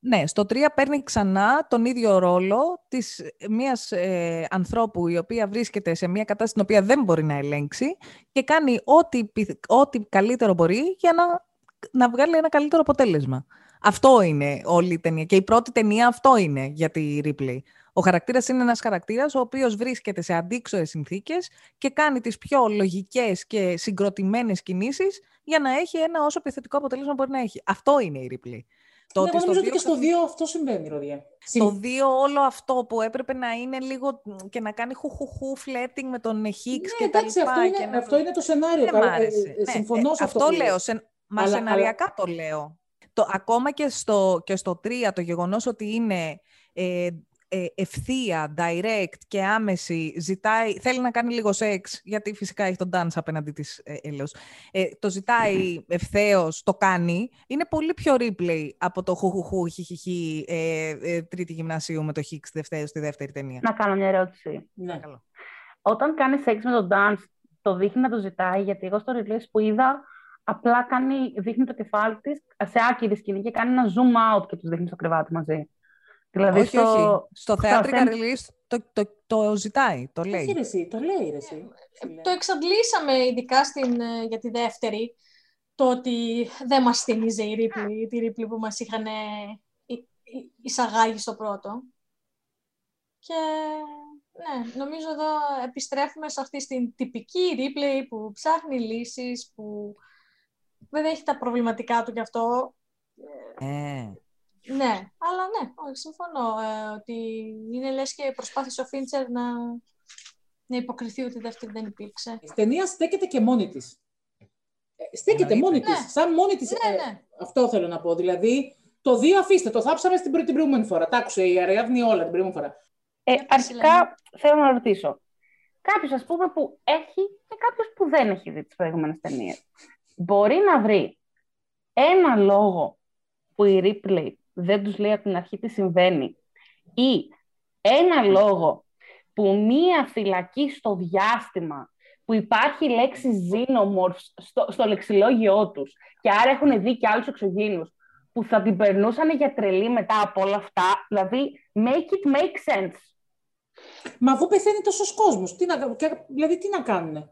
ναι, στο 3 παίρνει ξανά τον ίδιο ρόλο της μιας ε, ανθρώπου η οποία βρίσκεται σε μια κατάσταση την οποία δεν μπορεί να ελέγξει και κάνει ό,τι, ό,τι καλύτερο μπορεί για να, να βγάλει ένα καλύτερο αποτέλεσμα. Αυτό είναι όλη η ταινία. Και η πρώτη ταινία αυτό είναι για τη Ripley. Ο χαρακτήρας είναι ένας χαρακτήρας ο οποίος βρίσκεται σε αντίξωες συνθήκες και κάνει τις πιο λογικές και συγκροτημένες κινήσεις για να έχει ένα όσο επιθετικό αποτέλεσμα μπορεί να έχει. Αυτό είναι η Ripley. Το ναι, νομίζω ότι και στο 2 αυτό συμβαίνει, Ροδιέ. Στο 2 όλο αυτό που έπρεπε να είναι λίγο και να κάνει χουχουχού φλέτινγκ με τον Χίξ ναι, και τα λοιπά. Αυτό είναι, και να... αυτό είναι το σενάριο. Δεν ε, ε, ναι, συμφωνώ ε, σε αυτό. αυτό λέω. Σε, μα αλλά, σεναριακά αλλά... το λέω. Το, ακόμα και στο, και στο 3 το γεγονός ότι είναι ε, ε, ευθεία, direct και άμεση, ζητάει, θέλει να κάνει λίγο σεξ, γιατί φυσικά έχει τον dance απέναντι της ε, έλεος. Ε, το ζητάει ευθέως, το κάνει, είναι πολύ πιο replay από το χουχουχού, χιχιχι, ε, ε, τρίτη γυμνασίου με το χίξ δεύτερη, στη δεύτερη ταινία. Να κάνω μια ερώτηση. Ναι. Όταν κάνει σεξ με τον dance, το δείχνει να το ζητάει, γιατί εγώ στο release που είδα, απλά κάνει, δείχνει το κεφάλι της σε άκυρη σκηνή και κάνει ένα zoom out και τους δείχνει στο κρεβάτι μαζί. Δηλαδή όχι, στο... όχι. Στο theatrical release το, το, το, ζητάει, το λέει. Όχι, εσύ, το λέει, ρε, εσύ. Το εξαντλήσαμε ειδικά στην, ε, για τη δεύτερη, το ότι δεν μας θυμίζει η Ripley, τη Ripley που μας είχαν εισαγάγει στο πρώτο. Και ναι, νομίζω εδώ επιστρέφουμε σε αυτή την τυπική Ripley που ψάχνει λύσεις, που δεν έχει τα προβληματικά του γι' αυτό. Ε. Ναι, αλλά ναι, όχι, συμφωνώ ε, ότι είναι λες και προσπάθησε ο Φίντσερ να, να υποκριθεί ότι δεύτερη δεν υπήρξε. Η ταινία στέκεται και μόνη της. Ε, στέκεται μόνη ναι. της, σαν μόνη της. Ναι, ε, ναι. αυτό θέλω να πω. Δηλαδή, το δύο αφήστε, το θάψαμε στην την προηγούμενη φορά. Τα άκουσε η Αριάδνη όλα την προηγούμενη φορά. Ε, αρχικά θέλω να ρωτήσω. Κάποιος, ας πούμε, που έχει και κάποιος που δεν έχει δει τις προηγούμενες ταινίες. Μπορεί να βρει ένα λόγο που η Ripley δεν τους λέει από την αρχή τι συμβαίνει ή ένα λόγο που μία φυλακή στο διάστημα που υπάρχει η λέξη xenomorphs στο, στο λεξιλόγιό τους και άρα έχουν δει και άλλους εξωγήινους που θα την περνούσαν για τρελή μετά από όλα αυτά, δηλαδή make it make sense. Μα αφού πεθαίνει τόσος κόσμος, δηλαδή τι να κάνουν.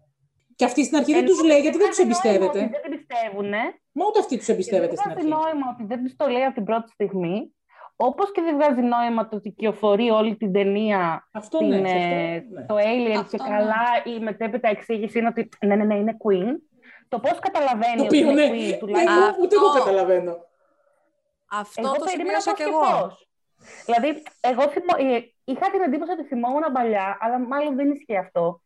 Και αυτή στην αρχή δεν τους λέει γιατί δεν τους εμπιστεύεται. Δεν την πιστεύουν. Μα ούτε αυτή τους εμπιστεύεται στην αρχή. Δεν βγάζει νόημα ότι δεν τους το λέει από την πρώτη στιγμή. Όπως και δεν βγάζει νόημα το ότι κυοφορεί όλη την ταινία αυτό την, ναι, ε, αυτό, ναι. το Alien Αυτό, και ναι. καλά η μετέπειτα εξήγηση είναι ότι ναι, ναι, ναι, είναι Queen. Το πώς καταλαβαίνει Το ότι οποίο, είναι ναι. Queen, Ναι, τουλάχιστον. εγώ- ούτε εγώ Αυτό. καταλαβαίνω. Αυτό Εγώ το περίμενα σημείωσα πώς κι και εγώ. πώς. Δηλαδή, εγώ θυμώ, ε, είχα την εντύπωση ότι θυμόμουν παλιά, αλλά μάλλον δεν ισχύει αυτό.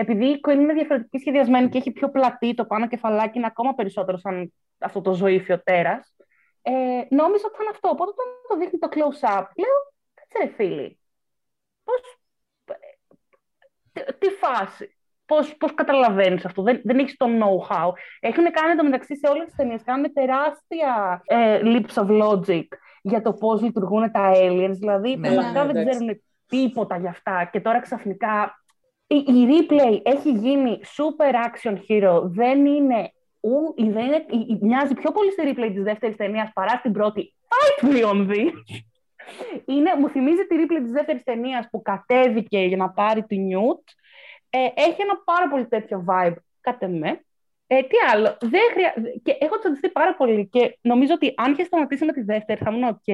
Επειδή η Queen είναι διαφορετική σχεδιασμένη και έχει πιο πλατή το πάνω κεφαλάκι, είναι ακόμα περισσότερο σαν αυτό το ζωήφιο τέρας. Ε, νόμιζα ότι θα είναι αυτό. Οπότε όταν το δείχνει το close-up, λέω, κάτσε ρε φίλοι, πώς, τι, τι φάση, πώς, πώς καταλαβαίνεις αυτό, δεν, δεν έχεις το know-how. Έχουν κάνει το μεταξύ σε όλες τις ταινίες, κάνουν τεράστια ε, leaps of logic για το πώς λειτουργούν τα aliens, δηλαδή Ναι, πραγματικά ναι, δεν εντάξει. ξέρουν τίποτα γι' αυτά και τώρα ξαφνικά η, η Replay έχει γίνει super action hero, δεν είναι, ου, η- δεν είναι η- η- μοιάζει πιο πολύ στη Replay της δεύτερης ταινίας παρά στην πρώτη. Fight me on this! Είναι, μου θυμίζει τη ρίπλη της δεύτερης ταινίας που κατέβηκε για να πάρει τη Νιούτ. Ε, έχει ένα πάρα πολύ τέτοιο vibe, κατά με. Ε, τι άλλο, δεν χρεια... και έχω τσαντιστεί πάρα πολύ και νομίζω ότι αν είχε σταματήσει με τη δεύτερη θα ήμουν ok,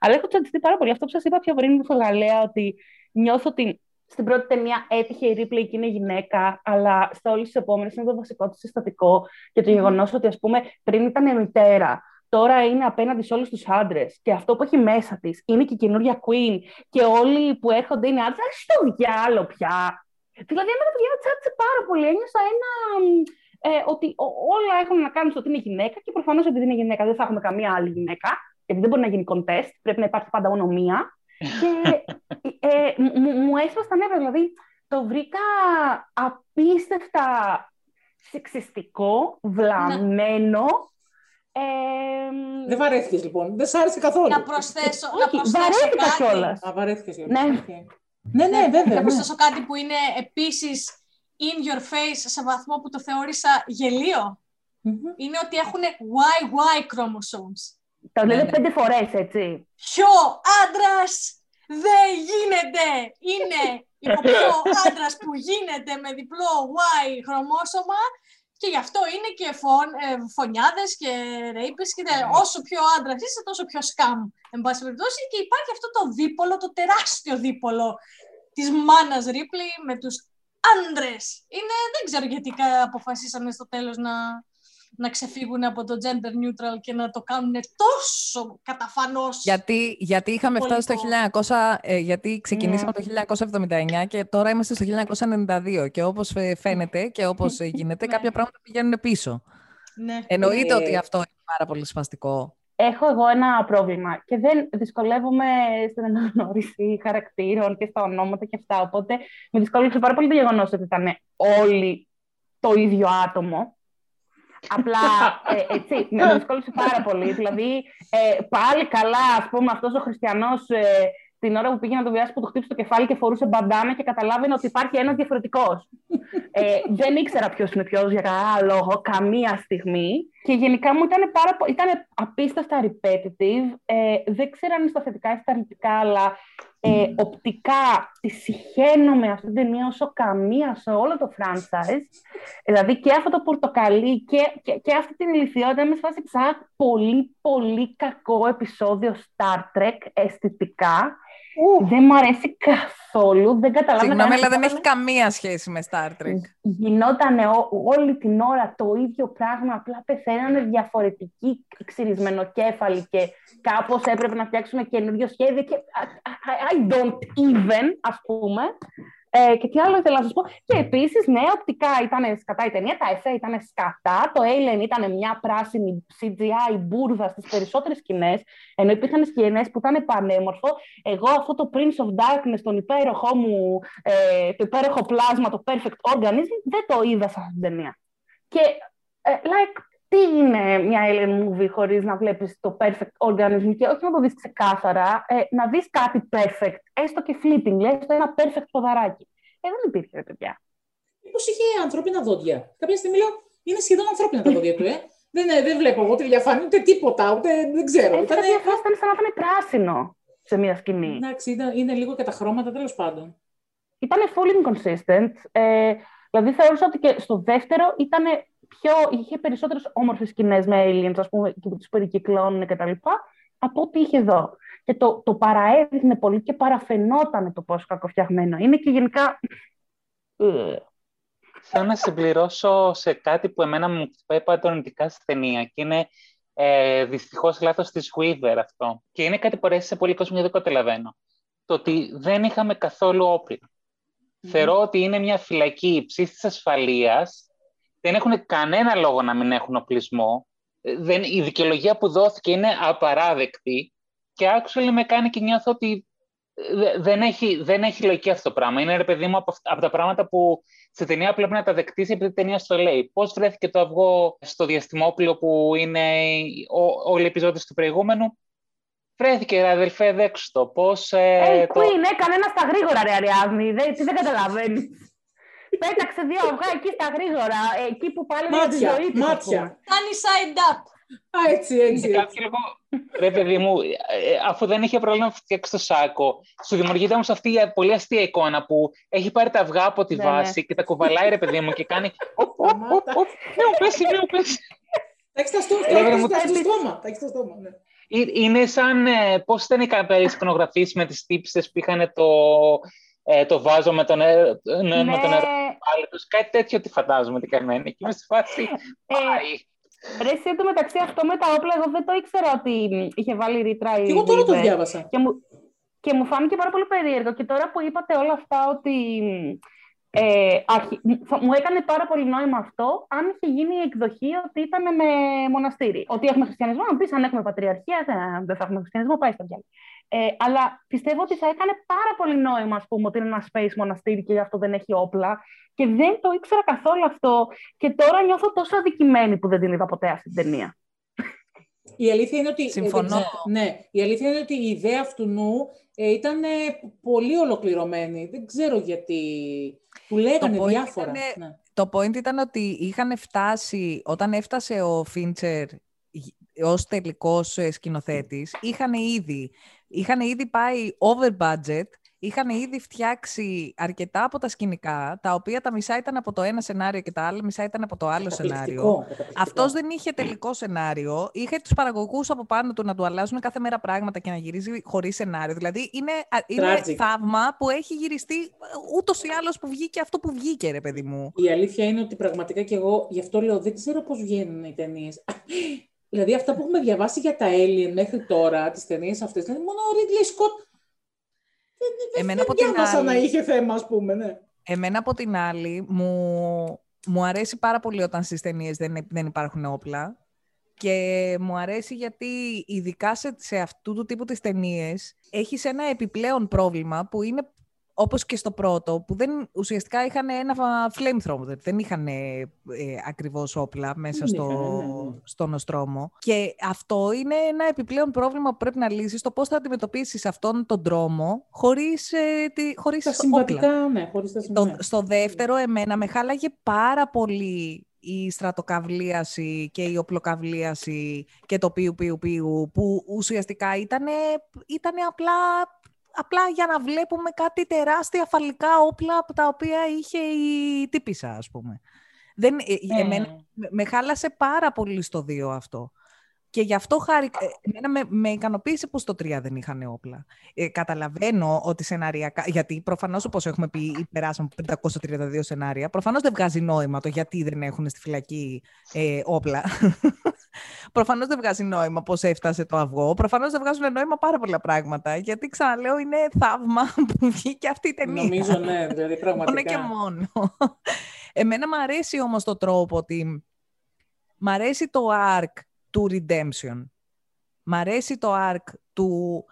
αλλά έχω τσαντιστεί πάρα πολύ. Αυτό που σας είπα πιο πριν στο Γαλλία, ότι νιώθω ότι στην πρώτη ταινία έτυχε η Ρίπλη και είναι γυναίκα, αλλά σε όλες τις επόμενες είναι το βασικό της συστατικό και το γεγονός ότι, ας πούμε, πριν ήταν μητέρα, τώρα είναι απέναντι σε όλους τους άντρες. Και αυτό που έχει μέσα της είναι και η καινούργια Queen. Και όλοι που έρχονται είναι άντρε. στο διάλογο πια. Δηλαδή, εμένα το διάλογο τσάτισε πάρα πολύ. Ένιωσα ένα. Ε, ότι όλα έχουν να κάνουν στο ότι είναι γυναίκα και προφανώς επειδή είναι γυναίκα δεν θα έχουμε καμία άλλη γυναίκα. Γιατί δεν μπορεί να γίνει contest, πρέπει να υπάρχει πάντα μόνο μία. Και ε, μου, μου έσπασε τα νεύρα. Δηλαδή, το βρήκα απίστευτα σεξιστικό, βλαμμένο. Ε, δεν βαρέθηκες λοιπόν. Δεν σ' άρεσε καθόλου. Να προσθέσω, Όχι, να προσθέσω βαρέθηκα κιόλας. Α, βαρέθηκες. Ναι. ναι, ναι, βέβαια. Να προσθέσω κάτι που είναι επίσης in your face σε βαθμό που το θεώρησα Είναι ότι έχουν YY chromosomes. Το λένε ναι, ναι. πέντε φορές, έτσι. Ποιο άντρας δεν γίνεται! Είναι ο πιο άντρας που γίνεται με διπλό Y χρωμόσωμα και γι' αυτό είναι και φων, ε, φωνιάδες και ρέιπες και ναι. όσο πιο άντρας είσαι τόσο πιο σκάμ εν πάση περιπτώσει και υπάρχει αυτό το δίπολο, το τεράστιο δίπολο της μάνας Ρίπλη με τους άντρες. Είναι, δεν ξέρω γιατί αποφασίσαμε στο τέλος να, να ξεφύγουν από το gender neutral και να το κάνουν τόσο καταφανώς. Γιατί, γιατί είχαμε φτάσει στο 1900, ε, γιατί ξεκινήσαμε ναι. το 1979 και τώρα είμαστε στο 1992 και όπως ε, φαίνεται και όπως ε, γίνεται κάποια πράγματα πηγαίνουν πίσω. Ναι. Εννοείται ότι αυτό είναι πάρα πολύ σπαστικό. Έχω εγώ ένα πρόβλημα και δεν δυσκολεύομαι στην αναγνώριση χαρακτήρων και στα ονόματα και αυτά. Οπότε με δυσκολεύει πάρα πολύ το γεγονός ότι ήταν όλοι το ίδιο άτομο. Απλά ε, έτσι, με δυσκόλυψε πάρα πολύ. Δηλαδή, ε, πάλι καλά, ας πούμε, αυτός ο χριστιανός ε, την ώρα που πήγε να το βιάσει που το χτύπησε το κεφάλι και φορούσε μπαντάνα και καταλάβαινε ότι υπάρχει ένας διαφορετικός. ε, δεν ήξερα ποιος είναι ποιος για κανένα λόγο, καμία στιγμή. Και γενικά μου ήταν, πάρα, ήταν απίστευτα repetitive. Ε, δεν ξέρω αν είναι στα θετικά ή στα αρνητικά, αλλά ε, οπτικά τη συχαίνομαι αυτή την ταινία όσο καμία σε όλο το franchise. Δηλαδή και αυτό το πορτοκαλί και, και, και αυτή την ηλικιότητα με φάση σαν πολύ πολύ κακό επεισόδιο Star Trek αισθητικά. Δεν μου αρέσει καθόλου. Δεν καταλαβαίνω. Συγγνώμη, αλλά δεν έχει καμία σχέση με Star Trek. Γινόταν όλη την ώρα το ίδιο πράγμα. Απλά πεθαίνανε διαφορετικοί ξυρισμένοκέφαλοι και κάπως έπρεπε να φτιάξουν καινούριο σχέδιο. Και I don't even, ας πούμε. Ε, και τι άλλο ήθελα να σας πω. Και επίσης, ναι, οπτικά ήταν σκατά η ταινία, τα εφέ ήταν σκατά. Το Alien ήταν μια πράσινη CGI μπουρδα στις περισσότερες σκηνές. Ενώ υπήρχαν σκηνές που ήταν πανέμορφο. Εγώ αυτό το Prince of Darkness, τον υπέροχό μου, ε, το υπέροχο πλάσμα, το Perfect Organism, δεν το είδα σε αυτή την ταινία. Και, ε, like, τι είναι μια alien movie χωρίς να βλέπεις το perfect organism και όχι να το δεις ξεκάθαρα, ε, να δεις κάτι perfect, έστω και flipping, έστω ένα perfect ποδαράκι. Ε, δεν υπήρχε, ρε παιδιά. Μήπως είχε ανθρώπινα δόντια. Κάποια στιγμή λέω, είναι σχεδόν ανθρώπινα τα δόντια του, ε. δεν, ε, δεν βλέπω εγώ τη διαφάνεια, ούτε τίποτα, ούτε δεν ξέρω. Έτσι, Ήτανε... ήταν σαν να ήταν πράσινο σε μια σκηνή. Εντάξει, είναι λίγο και τα χρώματα, τέλος πάντων. Ήταν full inconsistent. Ε, δηλαδή θεωρούσα ότι και στο δεύτερο ήταν πιο, είχε περισσότερες όμορφες σκηνές με aliens, ας πούμε, και που τους περικυκλώνουν κτλ. από ό,τι είχε εδώ. Και το, το παραέδειχνε πολύ και παραφαινόταν το πόσο κακοφτιαγμένο είναι και γενικά. Ε. Θέλω να συμπληρώσω σε κάτι που εμένα μου χτυπάει πατρονητικά στη ταινία και είναι ε, δυστυχώς λάθος της Weaver αυτό. Και είναι κάτι που αρέσει σε πολύ κόσμο και δεν καταλαβαίνω. Το ότι δεν είχαμε καθόλου όπλα. Mm. Θεωρώ ότι είναι μια φυλακή υψής της ασφαλείας δεν έχουν κανένα λόγο να μην έχουν οπλισμό. Ε, δεν, η δικαιολογία που δόθηκε είναι απαράδεκτη και actually με κάνει και νιώθω ότι ε, δεν έχει, δεν έχει λογική αυτό το πράγμα. Είναι ρε παιδί μου από, από τα πράγματα που σε ταινία πρέπει να τα δεκτήσει επειδή η ταινία στο λέει. Πώς βρέθηκε το αυγό στο διαστημόπλαιο που είναι όλοι οι επεισόδες του προηγούμενου; Βρέθηκε, ρε αδελφέ, δέξου το. Πώς. Ε, ε, το... είναι, κανένα στα γρήγορα, ρε Αριάδνη. Δεν, δεν καταλαβαίνεις. Πέταξε δύο αυγά εκεί στα γρήγορα, εκεί που πάλι μάτια, τη ζωή Μάτια. Κάνει side up. Α, έτσι, έτσι. Και έτσι. κάποιοι λέγω, ρε παιδί μου, ε, αφού δεν είχε πρόβλημα να φτιάξει το σάκο, σου δημιουργείται όμως αυτή η πολύ αστεία εικόνα που έχει πάρει τα αυγά από τη Ναι, βάση και τα κουβαλάει ρε παιδί μου και κάνει οπ, οπ, οπ, οπ, ναι, μου πέσει, ναι, μου πέσει. Τα έχεις στα στο- Ε, ρε, τα μου έχεις στο τα- στόμα. Τα έχεις στο στόμα, ναι. Ε, Είναι σαν ε, πώς ήταν οι καπέλες εικονογραφίες με τις τύψες που είχαν το, ε, το βάζο με το νερό, ναι, με το νερό πάλι τους. Κάτι τέτοιο τι φαντάζομαι τι καημένη. Και είμαι στη φάση, Ε, πάει. Ρε, εσύ εντωμεταξύ αυτό με τα όπλα, εγώ δεν το ήξερα ότι είχε βάλει ρήτρα η Και εγώ τώρα το Vive. διάβασα. Και μου, και μου φάνηκε πάρα πολύ περίεργο. Και τώρα που είπατε όλα αυτά ότι. Ε, αρχι- θα- μου έκανε πάρα πολύ νόημα αυτό αν είχε γίνει η εκδοχή ότι ήταν με μοναστήρι. Ότι έχουμε χριστιανισμό, αν πεις αν έχουμε πατριαρχία, δεν, δεν θα έχουμε χριστιανισμό, πάει στο διάλογο. Ε, αλλά πιστεύω ότι θα έκανε πάρα πολύ νόημα, ας πούμε, ότι είναι ένα space μοναστήρι και γι' αυτό δεν έχει όπλα. Και δεν το ήξερα καθόλου αυτό. Και τώρα νιώθω τόσο αδικημένη που δεν την είδα ποτέ αυτή την ταινία. Η αλήθεια είναι ότι. ε, Συμφωνώ. δεν ξέρω. ναι, η αλήθεια είναι ότι η ιδέα αυτού νου ε, ήταν ε, πολύ ολοκληρωμένη. Δεν ξέρω γιατί. Του λέγανε point διάφορα. ήτανε- Ναι. Το point ήταν ότι είχαν φτάσει, όταν έφτασε ο Φίντσερ ως τελικός ε, σκηνοθέτης, είχαν ήδη, είχαν ήδη πάει over budget, είχαν ήδη φτιάξει αρκετά από τα σκηνικά, τα οποία τα μισά ήταν από το ένα σενάριο και τα άλλα μισά ήταν από το άλλο σενάριο. Καταπληκτικό, καταπληκτικό. Αυτός δεν είχε τελικό σενάριο. Είχε τους παραγωγούς από πάνω του να του αλλάζουν κάθε μέρα πράγματα και να γυρίζει χωρίς σενάριο. Δηλαδή είναι, α, είναι Tragic. θαύμα που έχει γυριστεί ε, ούτως ή άλλως που βγήκε αυτό που βγήκε, ρε παιδί μου. Η αλήθεια είναι ότι πραγματικά και εγώ, γι' αυτό λέω, δεν ξέρω πώς βγαίνουν οι ταινίες. Δηλαδή αυτά που έχουμε διαβάσει για τα Alien μέχρι τώρα, τις ταινίες αυτές, δηλαδή μόνο ο Ridley Scott Εμένα δεν από την διάβασα να άλλη, είχε θέμα, ας πούμε, ναι. εμένα από την άλλη μου, μου αρέσει πάρα πολύ όταν στις ταινίες δεν, δεν υπάρχουν όπλα και μου αρέσει γιατί ειδικά σε, σε αυτού του τύπου τις ταινίες έχεις ένα επιπλέον πρόβλημα που είναι όπως και στο πρώτο, που δεν, ουσιαστικά είχαν ένα flamethrower, δεν είχαν ε, ε, ακριβώς όπλα μέσα Δεν στο, είχαν, ναι, ναι. στο νοστρόμο. Και αυτό είναι ένα επιπλέον πρόβλημα που πρέπει να λύσεις, το πώς θα αντιμετωπίσεις αυτόν τον δρόμο χωρίς, ε, τη, χωρίς Τα όπλα. συμβατικά, ναι, χωρίς τα Το, συμβατικά. στο δεύτερο, εμένα με χάλαγε πάρα πολύ η στρατοκαυλίαση και η οπλοκαυλίαση και το πιου πιου πιου που ουσιαστικά ήταν ήτανε απλά, απλά για να βλέπουμε κάτι τεράστια φαλικά όπλα από τα οποία είχε η τύπησα ας πούμε. Δεν, ε, Ναι. εμένα, με- με χάλασε πάρα πολύ στο δύο αυτό. Και γι' αυτό χάρη, ε, εμένα με, με ικανοποίησε που στο 3 δεν είχαν όπλα. Ε, καταλαβαίνω ότι σεναριακά, γιατί προφανώς όπως έχουμε πει, περάσαμε από 532 σενάρια, προφανώς δεν βγάζει νόημα το γιατί δεν έχουν στη φυλακή ε, όπλα. προφανώς δεν βγάζει νόημα πώς έφτασε το αυγό. Προφανώς δεν βγάζουν νόημα πάρα πολλά πράγματα, γιατί ξαναλέω είναι θαύμα που βγήκε αυτή η ταινία. Νομίζω, ναι, δηλαδή Μόνο και πραγματικά. μόνο. Εμένα μου αρέσει όμως το τρόπο ότι μ' αρέσει το arc του redemption. Μ' αρέσει το arc του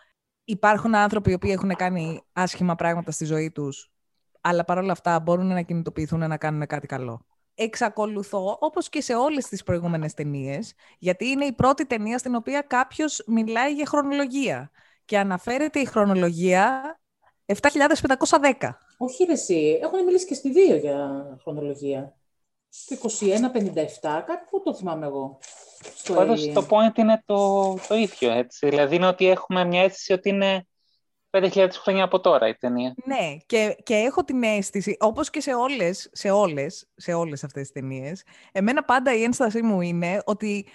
υπάρχουν άνθρωποι οι οποίοι έχουν κάνει άσχημα πράγματα στη ζωή τους, αλλά παρόλα αυτά μπορούν να κινητοποιηθούν να κάνουν κάτι καλό. Εξακολουθώ, όπως και σε όλες τις προηγούμενες ταινίες, γιατί είναι η πρώτη ταινία στην οποία κάποιος μιλάει για χρονολογία. Και αναφέρεται η χρονολογία 7.510. Όχι ρε εσύ, έχουν μιλήσει και στη δύο για χρονολογία. Το 2157, κάτι που το θυμάμαι εγώ. Στο Πάντως Alien. το point είναι το, το ίδιο, έτσι. Δηλαδή είναι ότι έχουμε μια αίσθηση ότι είναι 5.000 χρόνια από τώρα η ταινία. Ναι, και, και έχω την αίσθηση, όπως και σε όλες, σε όλες, σε όλες αυτές τις ταινίες, εμένα πάντα η ένστασή μου είναι ότι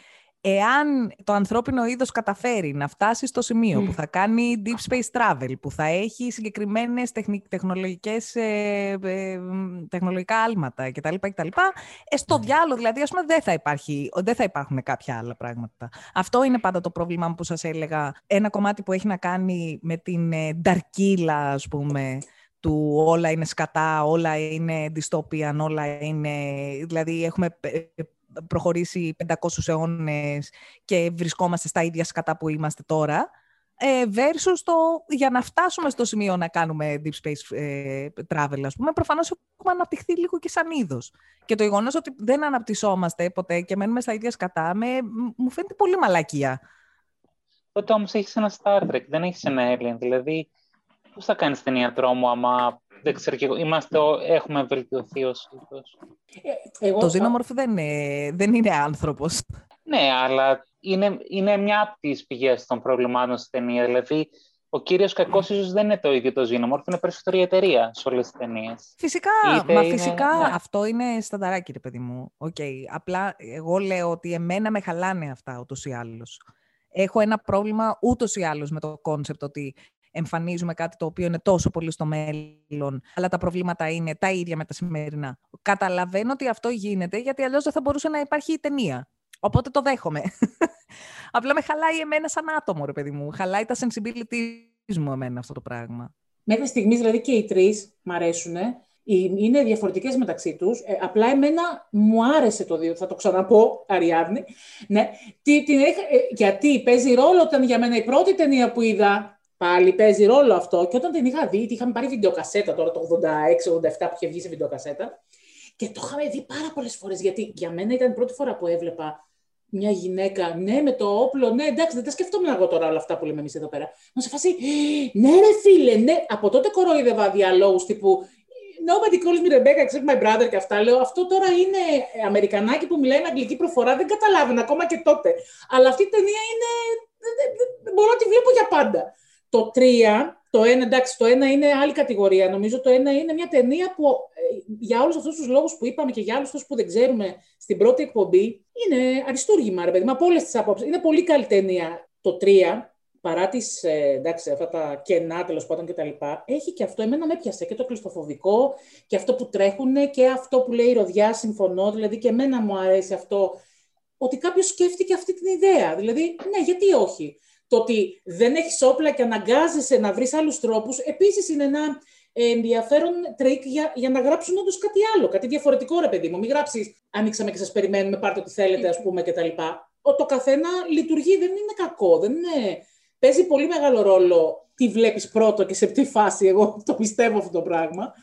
εάν το ανθρώπινο είδος καταφέρει να φτάσει στο σημείο που θα κάνει deep space travel, που θα έχει συγκεκριμένες τεχνικ- τεχνολογικές, ε, ε, μ, τεχνολογικά άλματα κτλ. κτλ ε, στο διάλογο, δηλαδή, ας πούμε, δεν θα, υπάρχει, δεν θα υπάρχουν κάποια άλλα πράγματα. Αυτό είναι πάντα το πρόβλημα μου που σας έλεγα. Ένα κομμάτι που έχει να κάνει με την ε, νταρκύλα, ας πούμε, του όλα είναι σκατά, όλα είναι dystopian, όλα είναι... Δηλαδή έχουμε ε, ε, προχωρήσει 500 αιώνες και βρισκόμαστε στα ίδια σκατά που είμαστε τώρα. Ε, versus το, για να φτάσουμε στο σημείο να κάνουμε deep space ε, travel, ας πούμε, προφανώς έχουμε αναπτυχθεί λίγο και σαν είδος. Και το γεγονός ότι δεν αναπτυσσόμαστε ποτέ και μένουμε στα ίδια σκατά, με, μου φαίνεται πολύ μαλακία. Τότε όμως έχεις ένα Star Trek, δεν έχεις ένα Alien. Δηλαδή, πώς θα κάνεις ταινία τρόμου άμα δεν ξέρω και εγώ, είμαστε, έχουμε βελτιωθεί ως είδος. Ε, εγώ, Το Xenomorph δεν, είναι- δεν είναι άνθρωπος. Ναι, αλλά είναι, είναι μια από τις πηγές των προβλημάτων στην ταινία. Δηλαδή, ο κύριος κακός ίσως δεν είναι το ίδιο το Xenomorph, είναι περισσότερη εταιρεία σε όλες τις ταινίες. Φυσικά, μα φυσικά ναι. αυτό είναι στανταράκι, ρε παιδί μου. Okay. Απλά εγώ λέω ότι εμένα με χαλάνε αυτά ούτως ή άλλως. Έχω ένα πρόβλημα ούτως ή άλλως με το concept ότι εμφανίζουμε κάτι το οποίο είναι τόσο πολύ στο μέλλον, αλλά τα προβλήματα είναι τα ίδια με τα σημερινά. Καταλαβαίνω ότι αυτό γίνεται, γιατί αλλιώς δεν θα μπορούσε να υπάρχει η ταινία. Οπότε το δέχομαι. Απλά με χαλάει εμένα σαν άτομο, ρε παιδί μου. Χαλάει τα sensibilities μου εμένα αυτό το πράγμα. Μέχρι στιγμής δηλαδή και οι τρεις μ' αρέσουν. Είναι διαφορετικές μεταξύ τους. Ε, απλά εμένα μου άρεσε το δύο. Θα το ξαναπώ, Αριάδνη. Ναι. Τι, την, ε, γιατί παίζει ρόλο όταν για μένα η πρώτη ταινία που είδα πάλι παίζει ρόλο αυτό. Και όταν την είχα δει, είχαμε πάρει βιντεοκασέτα τώρα το 86-87 που είχε βγει σε βιντεοκασέτα. Και το είχαμε δει πάρα πολλές φορές. Γιατί για μένα ήταν η πρώτη φορά που έβλεπα μια γυναίκα, ναι, με το όπλο, ναι, εντάξει, δεν τα σκεφτόμουν εγώ τώρα όλα αυτά που λέμε εμείς εδώ πέρα. Να σε φασεί, ναι, ρε φίλε, ναι. Από τότε κοροϊδεύα διαλόγου τύπου Nobody calls me Rebecca except my brother και αυτά. Λέω, αυτό τώρα είναι Αμερικανάκι που μιλάει με αγγλική προφορά, δεν καταλάβαινα ακόμα και τότε. Αλλά αυτή η ταινία είναι. Μπορώ να τη βλέπω για πάντα. Το 3 το ένα, εντάξει, το ένα είναι άλλη κατηγορία. Νομίζω το ένα είναι μια ταινία που ε, για όλους αυτούς τους λόγους που είπαμε και για άλλους αυτούς που δεν ξέρουμε στην πρώτη εκπομπή, είναι αριστούργημα, ρε παιδί από όλες τις απόψεις. Είναι πολύ καλή ταινία. Το 3, παρά τις ε, εντάξει, αυτά τα κενά τέλος πάντων κτλ., έχει και αυτό. Εμένα με πιάσε και το κλειστοφοβικό και αυτό που τρέχουν και αυτό που λέει η Ροδιά. Συμφωνώ. Δηλαδή και εμένα μου αρέσει αυτό. Ότι κάποιος σκέφτηκε αυτή την ιδέα. Δηλαδή, ναι, γιατί όχι; Το ότι δεν έχεις όπλα και αναγκάζεσαι να βρεις άλλους τρόπους, επίσης είναι ένα ενδιαφέρον τρικ για, για να γράψουν όντως κάτι άλλο, κάτι διαφορετικό, ρε παιδί μου. Μην γράψεις Ανοίξαμε και σας περιμένουμε, πάρτε ό,τι θέλετε, ας πούμε, κτλ. Το καθένα λειτουργεί, δεν είναι κακό. Δεν είναι... Παίζει πολύ μεγάλο ρόλο τι βλέπεις πρώτο και σε τι φάση. Εγώ το πιστεύω αυτό το πράγμα.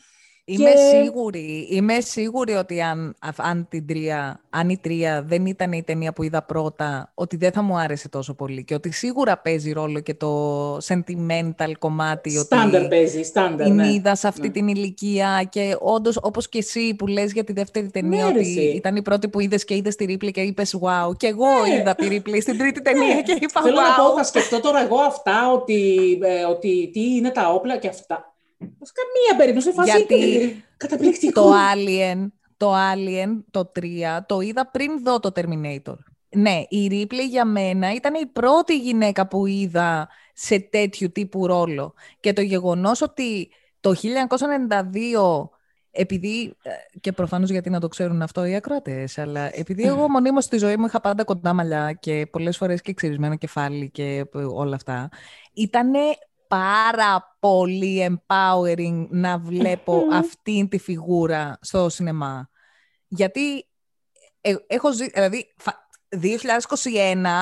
Είμαι, σίγουρη, είμαι σίγουρη ότι αν, αν, την τρία, αν η τρία δεν ήταν η ταινία που είδα πρώτα, ότι δεν θα μου άρεσε τόσο πολύ και ότι σίγουρα παίζει ρόλο και το sentimental κομμάτι. Στάνταρ παίζει, στάνταρ, ναι. είδα σε αυτή ναι. την ηλικία και όντως όπως και εσύ που λες για τη δεύτερη ταινία ναι, ότι ήταν η πρώτη που είδες και είδες τη Ρίπλη και είπες wow και εγώ ναι. είδα τη Ρίπλη στην τρίτη ταινία και είπα Θέλω wow. να πω, θα σκεφτώ τώρα εγώ αυτά ότι, ε, ότι τι είναι τα όπλα και αυτά σε καμία περίπτωση. Φάση Γιατί καταπληκτικό. Το Alien, το Alien, το 3, το είδα πριν δω το Terminator. Ναι, η Ripley για μένα ήταν η πρώτη γυναίκα που είδα σε τέτοιου τύπου ρόλο. Και το γεγονός ότι το 1992 επειδή, ε, και προφανώς γιατί να το ξέρουν αυτό οι ακροατές, αλλά επειδή εγώ μονίμως στη ζωή μου είχα πάντα κοντά μαλλιά και πολλές φορές και ξυρισμένο κεφάλι και όλα αυτά, ήτανε πάρα πολύ empowering να βλέπω αυτή τη φιγούρα στο σινεμά. Γιατί ε, έχω ζει, δηλαδή 2021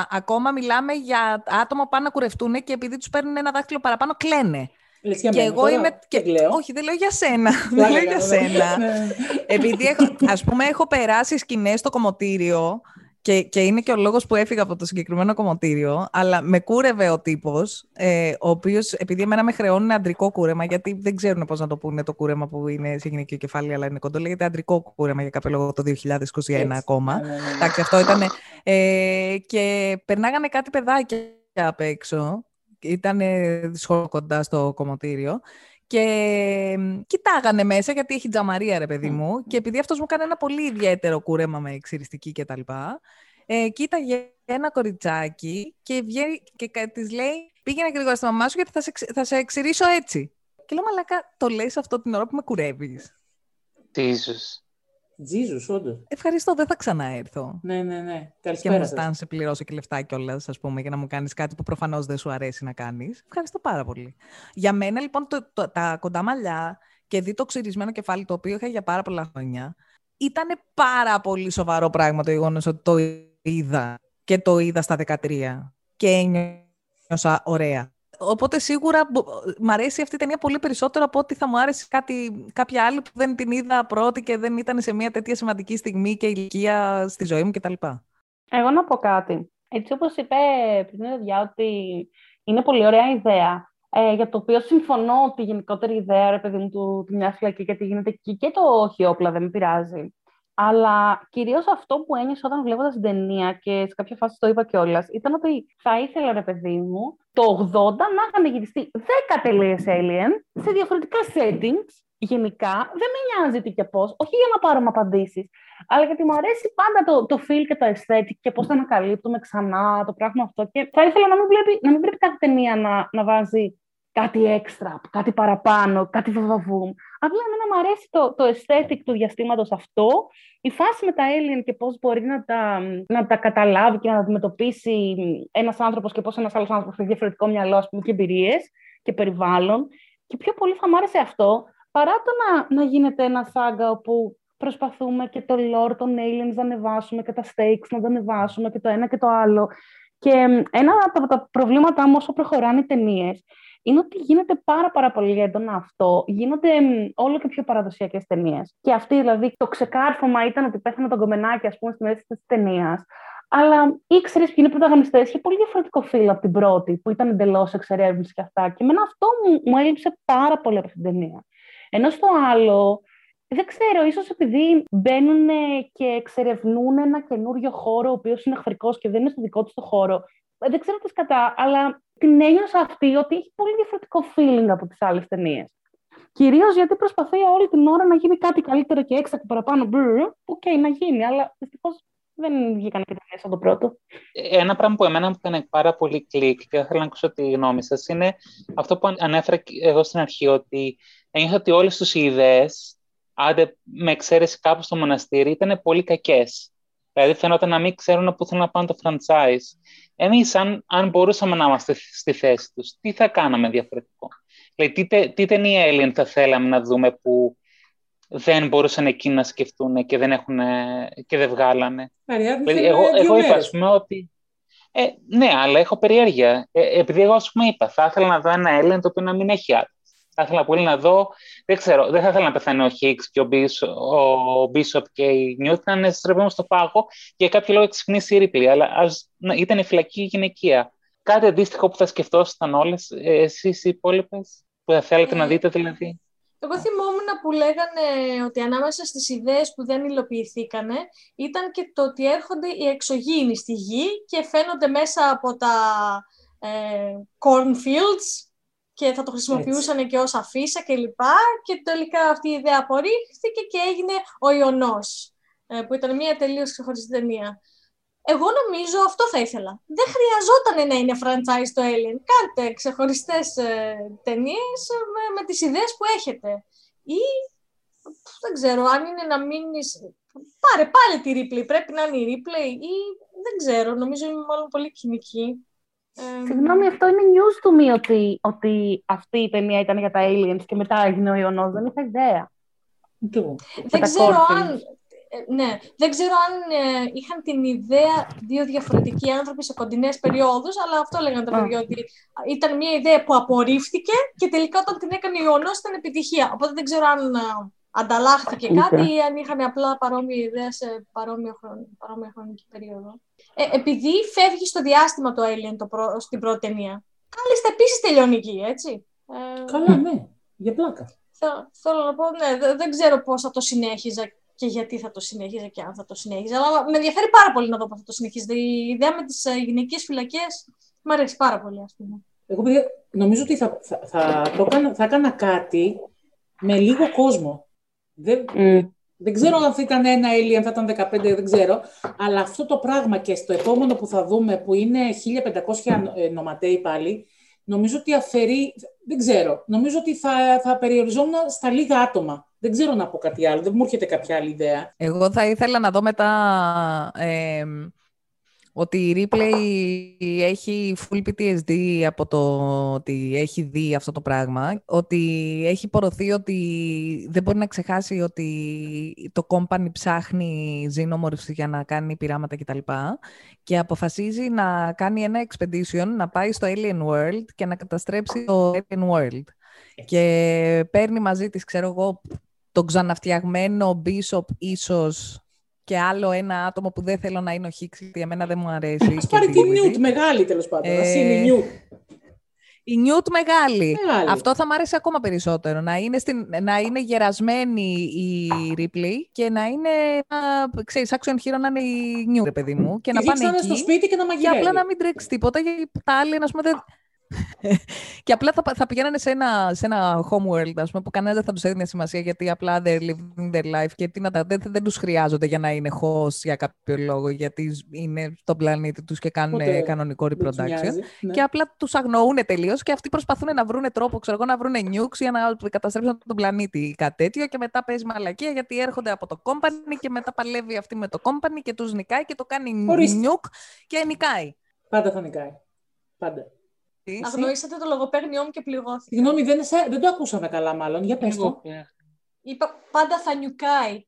ακόμα μιλάμε για άτομα που πάνε να κουρευτούν και επειδή τους παίρνουν ένα δάχτυλο παραπάνω κλαίνε. Λες και εγώ τώρα, είμαι. Και... Λέω. Όχι, δεν λέω για σένα. δεν λέω για σένα. Ναι. Επειδή έχω, ας πούμε, έχω περάσει σκηνές στο κομμωτήριο και, και είναι και ο λόγος που έφυγα από το συγκεκριμένο κομμωτήριο, αλλά με κούρευε ο τύπος, ε, ο οποίος, επειδή εμένα με χρεώνουν αντρικό κούρεμα, γιατί δεν ξέρουν πώς να το πούνε το κούρεμα που είναι σε γυναικείο κεφάλι, αλλά είναι κοντό, λέγεται αντρικό κούρεμα για κάποιο λόγο το 2021 ακόμα. Ναι, ναι, ναι. Εντάξει, αυτό ήταν. Ε, και περνάγανε κάτι παιδάκια απ' έξω. Ήταν κοντά στο κομμωτήριο. Και κοιτάγανε μέσα γιατί έχει τζαμαρία ρε παιδί μου και επειδή αυτός μου κάνει ένα πολύ ιδιαίτερο κούρεμα με εξυριστική και τα λοιπά, ε, κοίταγε ένα κοριτσάκι και, βγαίνει, και της λέει πήγαινε γρήγορα στη μαμά σου γιατί θα σε, θα σε εξηρίσω έτσι. Και λέω μαλάκα το λες αυτό την ώρα που με κουρεύεις. Τι ίσως. Τζίζου, όντως. Ευχαριστώ, δεν θα ξαναέρθω. Ναι, ναι, ναι. Καλησπέρα. Και μου στάνει σε πληρώσω και λεφτά κιόλας, ας πούμε, για να μου κάνεις κάτι που προφανώς δεν σου αρέσει να κάνεις. Ευχαριστώ πάρα πολύ. Για μένα, λοιπόν, το, το, τα κοντά μαλλιά και δει το ξυρισμένο κεφάλι, το οποίο είχα για πάρα πολλά χρόνια, ήταν πάρα πολύ σοβαρό πράγμα το γεγονός ότι το είδα και το είδα στα 13 και ένιωσα ωραία. Οπότε σίγουρα μ' αρέσει αυτή η ταινία πολύ περισσότερο από ότι θα μου άρεσε κάτι, κάποια άλλη που δεν την είδα πρώτη και δεν ήταν σε μια τέτοια σημαντική στιγμή και ηλικία στη ζωή μου κτλ. Εγώ να πω κάτι. Έτσι όπως είπε πριν η Διά ότι είναι πολύ ωραία ιδέα ε, για το οποίο συμφωνώ ότι η γενικότερη ιδέα, ρε παιδί μου, του, του μιας φυλακή γιατί γίνεται εκεί και το όχι όπλα δεν με πειράζει. Αλλά κυρίως αυτό που ένιωσα όταν βλέποντα την ταινία και σε κάποια φάση το είπα κιόλας, ήταν ότι θα ήθελα, ρε παιδί μου, το 80 να είχαν γυριστεί 10 ταινίε Alien σε διαφορετικά settings. Γενικά, δεν με νοιάζει τι και πώς, όχι για να πάρουμε απαντήσεις, αλλά γιατί μου αρέσει πάντα το, το feel και το aesthetic και πώς θα ανακαλύπτουμε ξανά το πράγμα αυτό. Και θα ήθελα να μην βλέπει, να μην βλέπει κάθε ταινία να, να βάζει κάτι έξτρα, κάτι παραπάνω, κάτι βαβαβούμ. Απλά εμένα μου αρέσει το, το aesthetic του διαστήματος αυτό, η φάση με τα alien και πώς μπορεί να τα, να τα καταλάβει και να αντιμετωπίσει ένας άνθρωπος και πώς ένας άλλος άνθρωπος έχει διαφορετικό μυαλό, ας πούμε, και εμπειρίες και περιβάλλον. Και πιο πολύ θα μου άρεσε αυτό, παρά το να, να γίνεται ένα σάγκα όπου προσπαθούμε και το lore των aliens να ανεβάσουμε και τα stakes να τα ανεβάσουμε και το ένα και το άλλο. Και ένα από τα προβλήματά μου όσο προχωράνε οι ταινίες είναι ότι γίνεται πάρα, πάρα πολύ έντονα αυτό. Γίνονται όλο και πιο παραδοσιακές ταινίες. Και αυτή δηλαδή το ξεκάρφωμα ήταν ότι πέθανε τον κομμενάκι, ας πούμε, στη μέση της ταινίας. Αλλά ήξερες ποιοι είναι οι πρωταγωνιστές. Είχε πολύ διαφορετικό φίλο από την πρώτη, που ήταν εντελώς εξερεύνηση και αυτά. Και εμένα αυτό μου, μου έλειψε πάρα πολύ από την ταινία. Ενώ στο άλλο, δεν ξέρω, ίσως επειδή μπαίνουν και εξερευνούν ένα καινούριο χώρο, ο οποίος είναι εχθρικός και δεν είναι στο δικό του το χώρο. Δεν ξέρω τι κατά, αλλά την ένιωσα αυτή ότι έχει πολύ διαφορετικό feeling από τις άλλες ταινίες. Κυρίως γιατί προσπαθεί όλη την ώρα να γίνει κάτι καλύτερο και έξω και παραπάνω. OK, okay, να γίνει, αλλά δυστυχώς δεν βγήκαν και ταινίες σαν το πρώτο. Ένα πράγμα που εμένα μου έκανε πάρα πολύ κλικ και θα ήθελα να ακούσω τη γνώμη σας είναι αυτό που ανέφερα εγώ στην αρχή, ότι ένιωθα ότι όλες του οι ιδέες, άντε με εξαίρεση κάπου στο μοναστήρι, ήταν πολύ κακές. Δηλαδή φαινόταν να μην ξέρουν πού θέλουν να πάνε το franchise. Εμείς αν, αν μπορούσαμε να είμαστε στη θέση τους, τι θα κάναμε διαφορετικό; Δηλαδή, τι, τι ταινία Alien θα θέλαμε να δούμε που δεν μπορούσαν εκείνοι να σκεφτούν και δεν, έχουν, και δεν βγάλανε; δηλαδή, εγώ, εγώ είπα, ας πούμε, ότι... Ε, ναι, αλλά έχω περιέργεια. Ε, επειδή εγώ, ας πούμε, είπα, θα ήθελα να δω ένα Alien το οποίο να μην έχει άδεια. Θα ήθελα πολύ να δω, δεν ξέρω, δεν θα ήθελα να πεθάνει ο Χίξ και ο, ο Μπίσοπ και η Νιούτ να είναι στρεβόμενο στο πάγο και για κάποιο λόγο ξυπνήσει η Ρίπλη, αλλά ας, να, ήταν η φυλακή γυναικεία. Κάτι αντίστοιχο που θα σκεφτόσασταν όλες, εσείς οι υπόλοιπες, που θα θέλετε να ε, δείτε δηλαδή. Εγώ θυμόμουν που λέγανε ότι ανάμεσα στις ιδέες που δεν υλοποιηθήκανε ήταν και το ότι έρχονται οι εξωγήινοι στη γη και φαίνονται μέσα από τα ε, cornfields και θα το χρησιμοποιούσαν Έτσι. και ως αφίσα και λοιπά και τελικά αυτή η ιδέα απορρίφθηκε και έγινε ο Ιωνός, ε, που ήταν μια τελείως ξεχωριστή ταινία. Εγώ νομίζω αυτό θα ήθελα. Δεν χρειαζόταν να είναι franchise το Alien. Κάντε ξεχωριστές ε, ταινίες με, με τις ιδέες που έχετε. Ή δεν ξέρω, αν είναι να μείνεις. Πάρε πάλι τη replay. Πρέπει να είναι η replay ή δεν ξέρω. Νομίζω είμαι μάλλον πολύ κοινική. Συγγνώμη, αυτό είναι news του me ότι, ότι αυτή η ταινία ήταν για τα aliens και μετά έγινε ο Ιωνός. Δεν είχα ιδέα. Δεν ξέρω αν... Ε, ναι, δεν ξέρω αν ε, είχαν την ιδέα δύο διαφορετικοί άνθρωποι σε κοντινές περιόδους, αλλά αυτό λέγανε τα παιδιά, ότι ήταν μια ιδέα που απορρίφθηκε και τελικά όταν την έκανε ο Ιωνός ήταν επιτυχία. Οπότε δεν ξέρω αν ανταλλάχθηκε κάτι ή αν είχαν απλά παρόμοια ιδέα σε παρόμοια, παρόμοια χρονική περίοδο. Ε, επειδή φεύγει στο διάστημα το Alien το προ... στην πρώτη ταινία. Κάλλιστα επίσης τελειώνει εκεί, έτσι. Ε, Καλά, ναι. Για πλάκα. θέλω να πω, ναι, δεν ξέρω πώς θα το συνέχιζα και γιατί θα το συνέχιζα και αν θα το συνέχιζα. Αλλά με ενδιαφέρει πάρα πολύ να δω πώς θα το συνεχίζει. Η ιδέα με τις ε, γυναικείε φυλακές μου αρέσει πάρα πολύ, ας πούμε. Εγώ νομίζω ότι θα, θα, θα, το έκανα, θα έκανα κάτι με λίγο κόσμο. Δεν, δεν ξέρω αν θα ήταν ένα Alien, θα ήταν 15, δεν ξέρω. Αλλά αυτό το πράγμα και στο επόμενο που θα δούμε, που είναι 1500 ε, νοματέοι πάλι, νομίζω ότι αφαιρεί, δεν ξέρω, νομίζω ότι θα, θα περιοριζόμουν στα λίγα άτομα. Δεν ξέρω να πω κάτι άλλο, δεν μου έρχεται κάποια άλλη ιδέα. Εγώ θα ήθελα να δω μετά ε, ότι η Replay έχει full PTSD από το ότι έχει δει αυτό το πράγμα, ότι έχει πορωθεί ότι δεν μπορεί να ξεχάσει ότι το company ψάχνει xenomorphs για να κάνει πειράματα κτλ. Και αποφασίζει να κάνει ένα expedition, να πάει στο Alien World και να καταστρέψει το Alien World. Και παίρνει μαζί της, ξέρω εγώ, τον ξαναφτιαγμένο Bishop ίσως και άλλο ένα άτομο που δεν θέλω να είναι ο Χίξ, γιατί εμένα δεν μου αρέσει. Ας πάρει τη Νιούτ μεγάλη τέλος πάντων, ε... είναι Νιούτ. Η νιούτ μεγάλη. Μεγάλη. Αυτό θα μ' άρεσε ακόμα περισσότερο. Να είναι, στην, να είναι γερασμένη η Ripley και να είναι, να, ξέρεις, action hero να είναι η νιούτ, ρε παιδί μου. Και Και να πάνε δείξανε εκεί στο σπίτι και να και μαγειρεύει. απλά να μην τρέξει τίποτα, γιατί τα άλλη, ας πούμε, δεν... και απλά θα, πα- θα πηγαίνανε σε ένα, σε ένα homeworld, ας πούμε, που κανένα δεν θα τους έδινε σημασία, γιατί απλά they're living their life και τι να τα, δεν, δεν τους χρειάζονται για να είναι host για κάποιο λόγο, γιατί είναι στον πλανήτη τους και κάνουν Ούτε κανονικό Δεν τους reproduction. νοιάζει, ναι. Και απλά τους αγνοούν τελείως και αυτοί προσπαθούν να βρουν τρόπο, ξέρω εγώ, να βρουν νιούξ για να καταστρέψουν τον πλανήτη ή κάτι τέτοιο. Και μετά παίζει μαλακία γιατί έρχονται από το company και μετά παλεύει αυτή με το company και τους νικάει και το κάνει Ορίστε. νιούκ και νικάει. Πάντα θα νικάει. Πάντα. Τι; Αγνοήσατε το λογοπαίγνιό μου και πληγώθηκα. Συγγνώμη, δεν, σε- δεν το ακούσαμε καλά μάλλον. Για πες το. Είπα πάντα θα νιουκάει.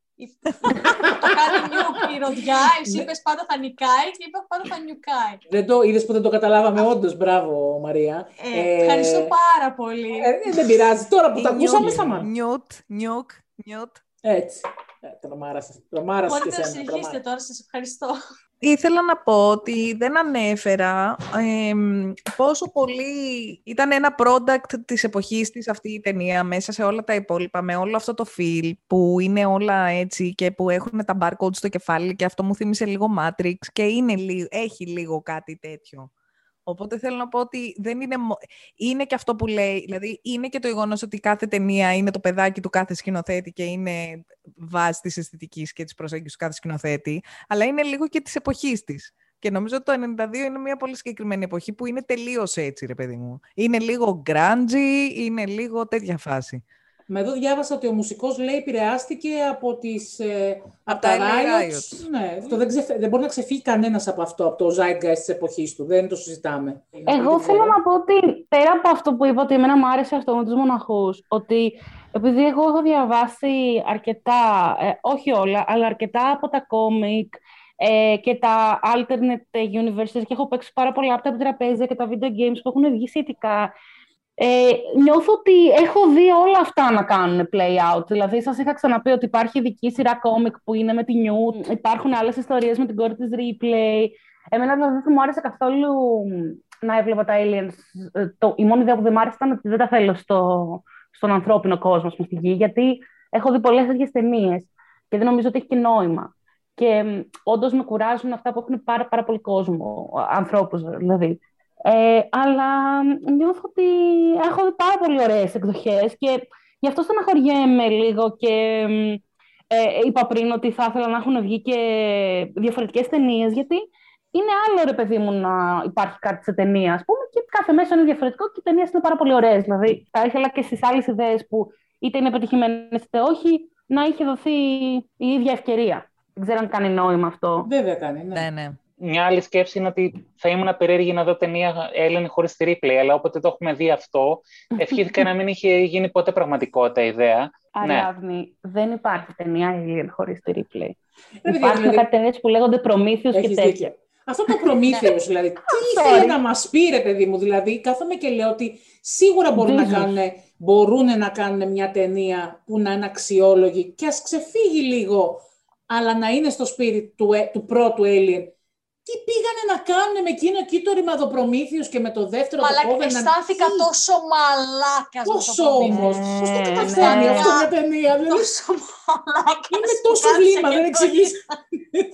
το κάνει νιουκ η ροδιά, εσύ είπες πάντα θα νικάει και είπα πάντα θα νιουκάει. Δεν το είδες που δεν το καταλάβαμε όντως. Μπράβο, Μαρία. Ε, ευχαριστώ πάρα πολύ. Ε, δεν πειράζει. Τώρα που Η το ακούσαμε, νιούκ, σταμάτα. Νιούτ, νιούκ, νιούτ. Έτσι. Ε, τρομάρασες. Τρομάρασες και Μπορείτε να εσένα. συνεχίσετε τρομάρα. τώρα, σας ευχαριστώ. Ήθελα να πω ότι δεν ανέφερα εμ, πόσο πολύ ήταν ένα product της εποχής της αυτή η ταινία μέσα σε όλα τα υπόλοιπα, με όλο αυτό το feel που είναι όλα έτσι και που έχουν τα barcodes στο κεφάλι και αυτό μου θύμισε λίγο Matrix και είναι, λι- έχει λίγο κάτι τέτοιο. Οπότε θέλω να πω ότι δεν είναι, μο- είναι και αυτό που λέει, δηλαδή είναι και το γεγονός ότι κάθε ταινία είναι το παιδάκι του κάθε σκηνοθέτη και είναι βάση της αισθητικής και της προσέγγισης του κάθε σκηνοθέτη, αλλά είναι λίγο και της εποχής της. Και νομίζω ότι το 92 είναι μια πολύ συγκεκριμένη εποχή που είναι τελείως έτσι, ρε παιδί μου. Είναι λίγο grungy, είναι λίγο τέτοια φάση. Με εδώ διάβασα ότι ο μουσικός λέει επηρεάστηκε από τις ε, από τα τα LA riots. riots. Ναι, αυτό δεν, ξεφε- δεν μπορεί να ξεφύγει κανένας από αυτό, από το zeitgeist της εποχής του. Δεν το συζητάμε. Εγώ Δεν θέλω ξέρω. να πω ότι πέρα από αυτό που είπα ότι εμένα μου άρεσε αυτό με τους μοναχούς, ότι επειδή εγώ έχω διαβάσει αρκετά, ε, όχι όλα, αλλά αρκετά από τα κόμικ ε, και τα alternate universes και έχω παίξει πάρα πολλά από τα τραπέζια και τα video games που έχουν βγει σχετικά, ε, νιώθω ότι έχω δει όλα αυτά να κάνουν play out. Δηλαδή, σας είχα ξαναπεί ότι υπάρχει ειδική σειρά κόμικ που είναι με τη Newt, υπάρχουν άλλες ιστορίες με την κόρη της Replay. Εμένα δηλαδή δεν μου άρεσε καθόλου να έβλεπα τα aliens. Ε, Το, η μόνη ιδέα που δεν μου άρεσε ήταν ότι δεν τα θέλω στο, στον ανθρώπινο κόσμο, ας πούμε, στη γη, γιατί έχω δει πολλές τέτοιες ταινίες και δεν νομίζω ότι έχει και νόημα. Και όντως με κουράζουν αυτά που έχουν πάρα, πάρα πολύ κόσμο, ανθρώπους δηλαδή. Ε, αλλά νιώθω ότι έχω δει πάρα πολύ ωραίες εκδοχές και γι' αυτό στεναχωριέμαι λίγο και ε, είπα πριν ότι θα ήθελα να έχουν βγει και διαφορετικές ταινίες, γιατί είναι άλλο ρε παιδί μου να υπάρχει κάτι σε ταινία, ας πούμε, και κάθε μέσο είναι διαφορετικό και οι ταινίες είναι πάρα πολύ ωραίες. Δηλαδή, θα ήθελα και στις άλλες ιδέες που είτε είναι πετυχημένες είτε όχι, να είχε δοθεί η ίδια ευκαιρία. Δεν ξέρω αν κάνει νόημα αυτό. Βέβαια κάνει, ναι. Ναι, ναι. Μια άλλη σκέψη είναι ότι θα ήμουν περίεργη να δω ταινία Έλληνη χωρίς τη replay, αλλά όποτε το έχουμε δει αυτό, ευχήθηκα να μην είχε γίνει ποτέ πραγματικότητα η ιδέα. Ναι. Αριάδνη, δεν υπάρχει ταινία Alien χωρίς τη replay. Ρε παιδιά, Υπάρχουν δηλαδή, κάτι ταινίες που λέγονται Προμήθειος και έχεις τέτοια. δίκιο. Αυτό το προμήθειος, δηλαδή, τι Sorry. ήθελε να μας πει, ρε παιδί μου, δηλαδή, κάθομαι και λέω ότι σίγουρα μπορούν να, Δίζος. κάνουν, μπορούν να κάνουν μια ταινία που να είναι αξιόλογη και ας ξεφύγει λίγο, αλλά να είναι στο spirit του, ε- του πρώτου Alien. Τι πήγανε να κάνουν με εκείνο εκεί το ρημαδοπρομήθειος και με το δεύτερο το Μαλάκα, Covenant. αισθάνθηκα Τι, τόσο μαλάκας. Τόσο όμως. Πώς το καταφέρνει ναι. αυτό μια ταινία. Δηλαδή, Τόσο μαλάκας. είναι τόσο βλήμα, δεν εξηγείς.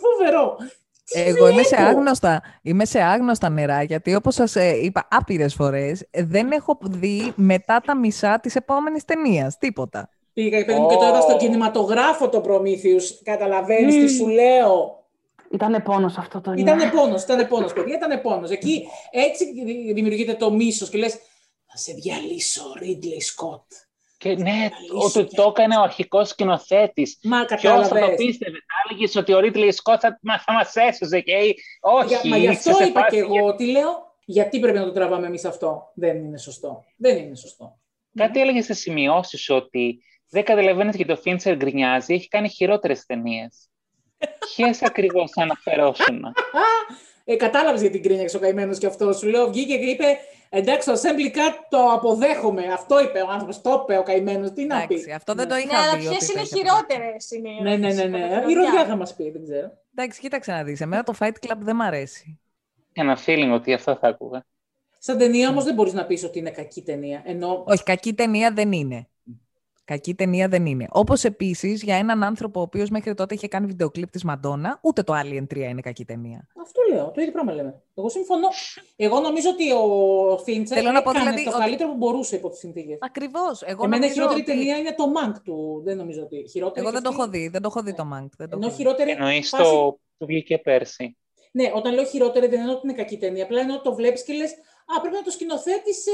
Φοβερό. Τι Εγώ είμαι σε, βλέπω. άγνωστα, είμαι σε άγνωστα νερά, γιατί όπως σας ε, είπα άπειρες φορές, ε, δεν έχω δει μετά τα μισά της επόμενης ταινίας. Τίποτα. Πήγα παιδί μου, και το είδα στο Ω. κινηματογράφο το Προμήθειους. Καταλαβαίνεις τι σου λέω. Ήτανε πόνος αυτό το Ήτανε πόνος, ήτανε πόνος, παιδιά, ήτανε πόνος. Εκεί έτσι δημιουργείται το μίσος και λες θα σε διαλύσω, Ridley Scott. Και ναι, Αλήθεια. ότι το έκανε ο αρχικός σκηνοθέτης. Μα Ποιος θα το κατάλαβες. πίστευε, θα έλεγες ότι ο Ρίτλι Σκότ θα, μα- θα μας έσωζε και όχι. Για- Μα γι' αυτό είσαι σε είπα φάση- και εγώ ότι λέω γιατί πρέπει να το τραβάμε εμείς αυτό; Δεν είναι σωστό. Δεν είναι σωστό. Κάτι έλεγες στις σημειώσεις σου ότι δεν καταλαβαίνεις γιατί ο Φίντσερ γκρινιάζει, έχει κάνει χειρότερες ταινίες. Ποιες ακριβώς αναφερόσουν; Ε, Κατάλαβες γιατί γκρίνιαξε ο καημένος και αυτός. Σου λέω, βγήκε και είπε Εντάξει, το assembly cut το αποδέχομαι. Αυτό είπε ο άνθρωπος. Το είπε ο καημένος. Τι να πει; Εντάξει, αυτό δεν το Ναι, είχα αλλά δει. ποιες ότι θα είναι είχε χειρότερες είναι οι Ναι, ναι, ναι. ναι. ερωτήσεις, Η ροδιά ποτέ θα μας πει, δεν ξέρω. Εντάξει, κοίταξε να δεις. Εμένα το Fight Club δεν μ' αρέσει. Ένα feeling ότι αυτό θα άκουγα. Σαν ταινία όμως δεν μπορείς να πεις ότι είναι κακή ταινία. Ενώ... Όχι, κακή ταινία δεν είναι. Κακή ταινία δεν είναι. Όπως επίσης για έναν άνθρωπο ο οποίος μέχρι τότε είχε κάνει βιντεοκλίπ της Μαντόνα, ούτε το Alien 3 είναι κακή ταινία. Αυτό λέω. Το ίδιο πράγμα λέμε. Εγώ συμφωνώ. Εγώ νομίζω ότι ο Φίντσερ έκανε να πω, δηλαδή, το ότι- καλύτερο που μπορούσε υπό τις συνθήκες. Ακριβώς. Εγώ, Εμένα η νομίζω χειρότερη ότι- ταινία είναι το Mank του. Δεν νομίζω ότι. Χειρότερη Εγώ δεν και το έχω αυτή- δει. Δεν το έχω δει το Mank. Δεν το Ενώ έχω δει. χειρότερη. Εννοείς φάση- το που βγήκε πέρσι. Ναι, όταν λέω χειρότερη δεν εννοώ ότι είναι κακή ταινία. Απλά εννοώ ότι το βλέπεις και λες. Α, πρέπει να το σκηνοθέτησε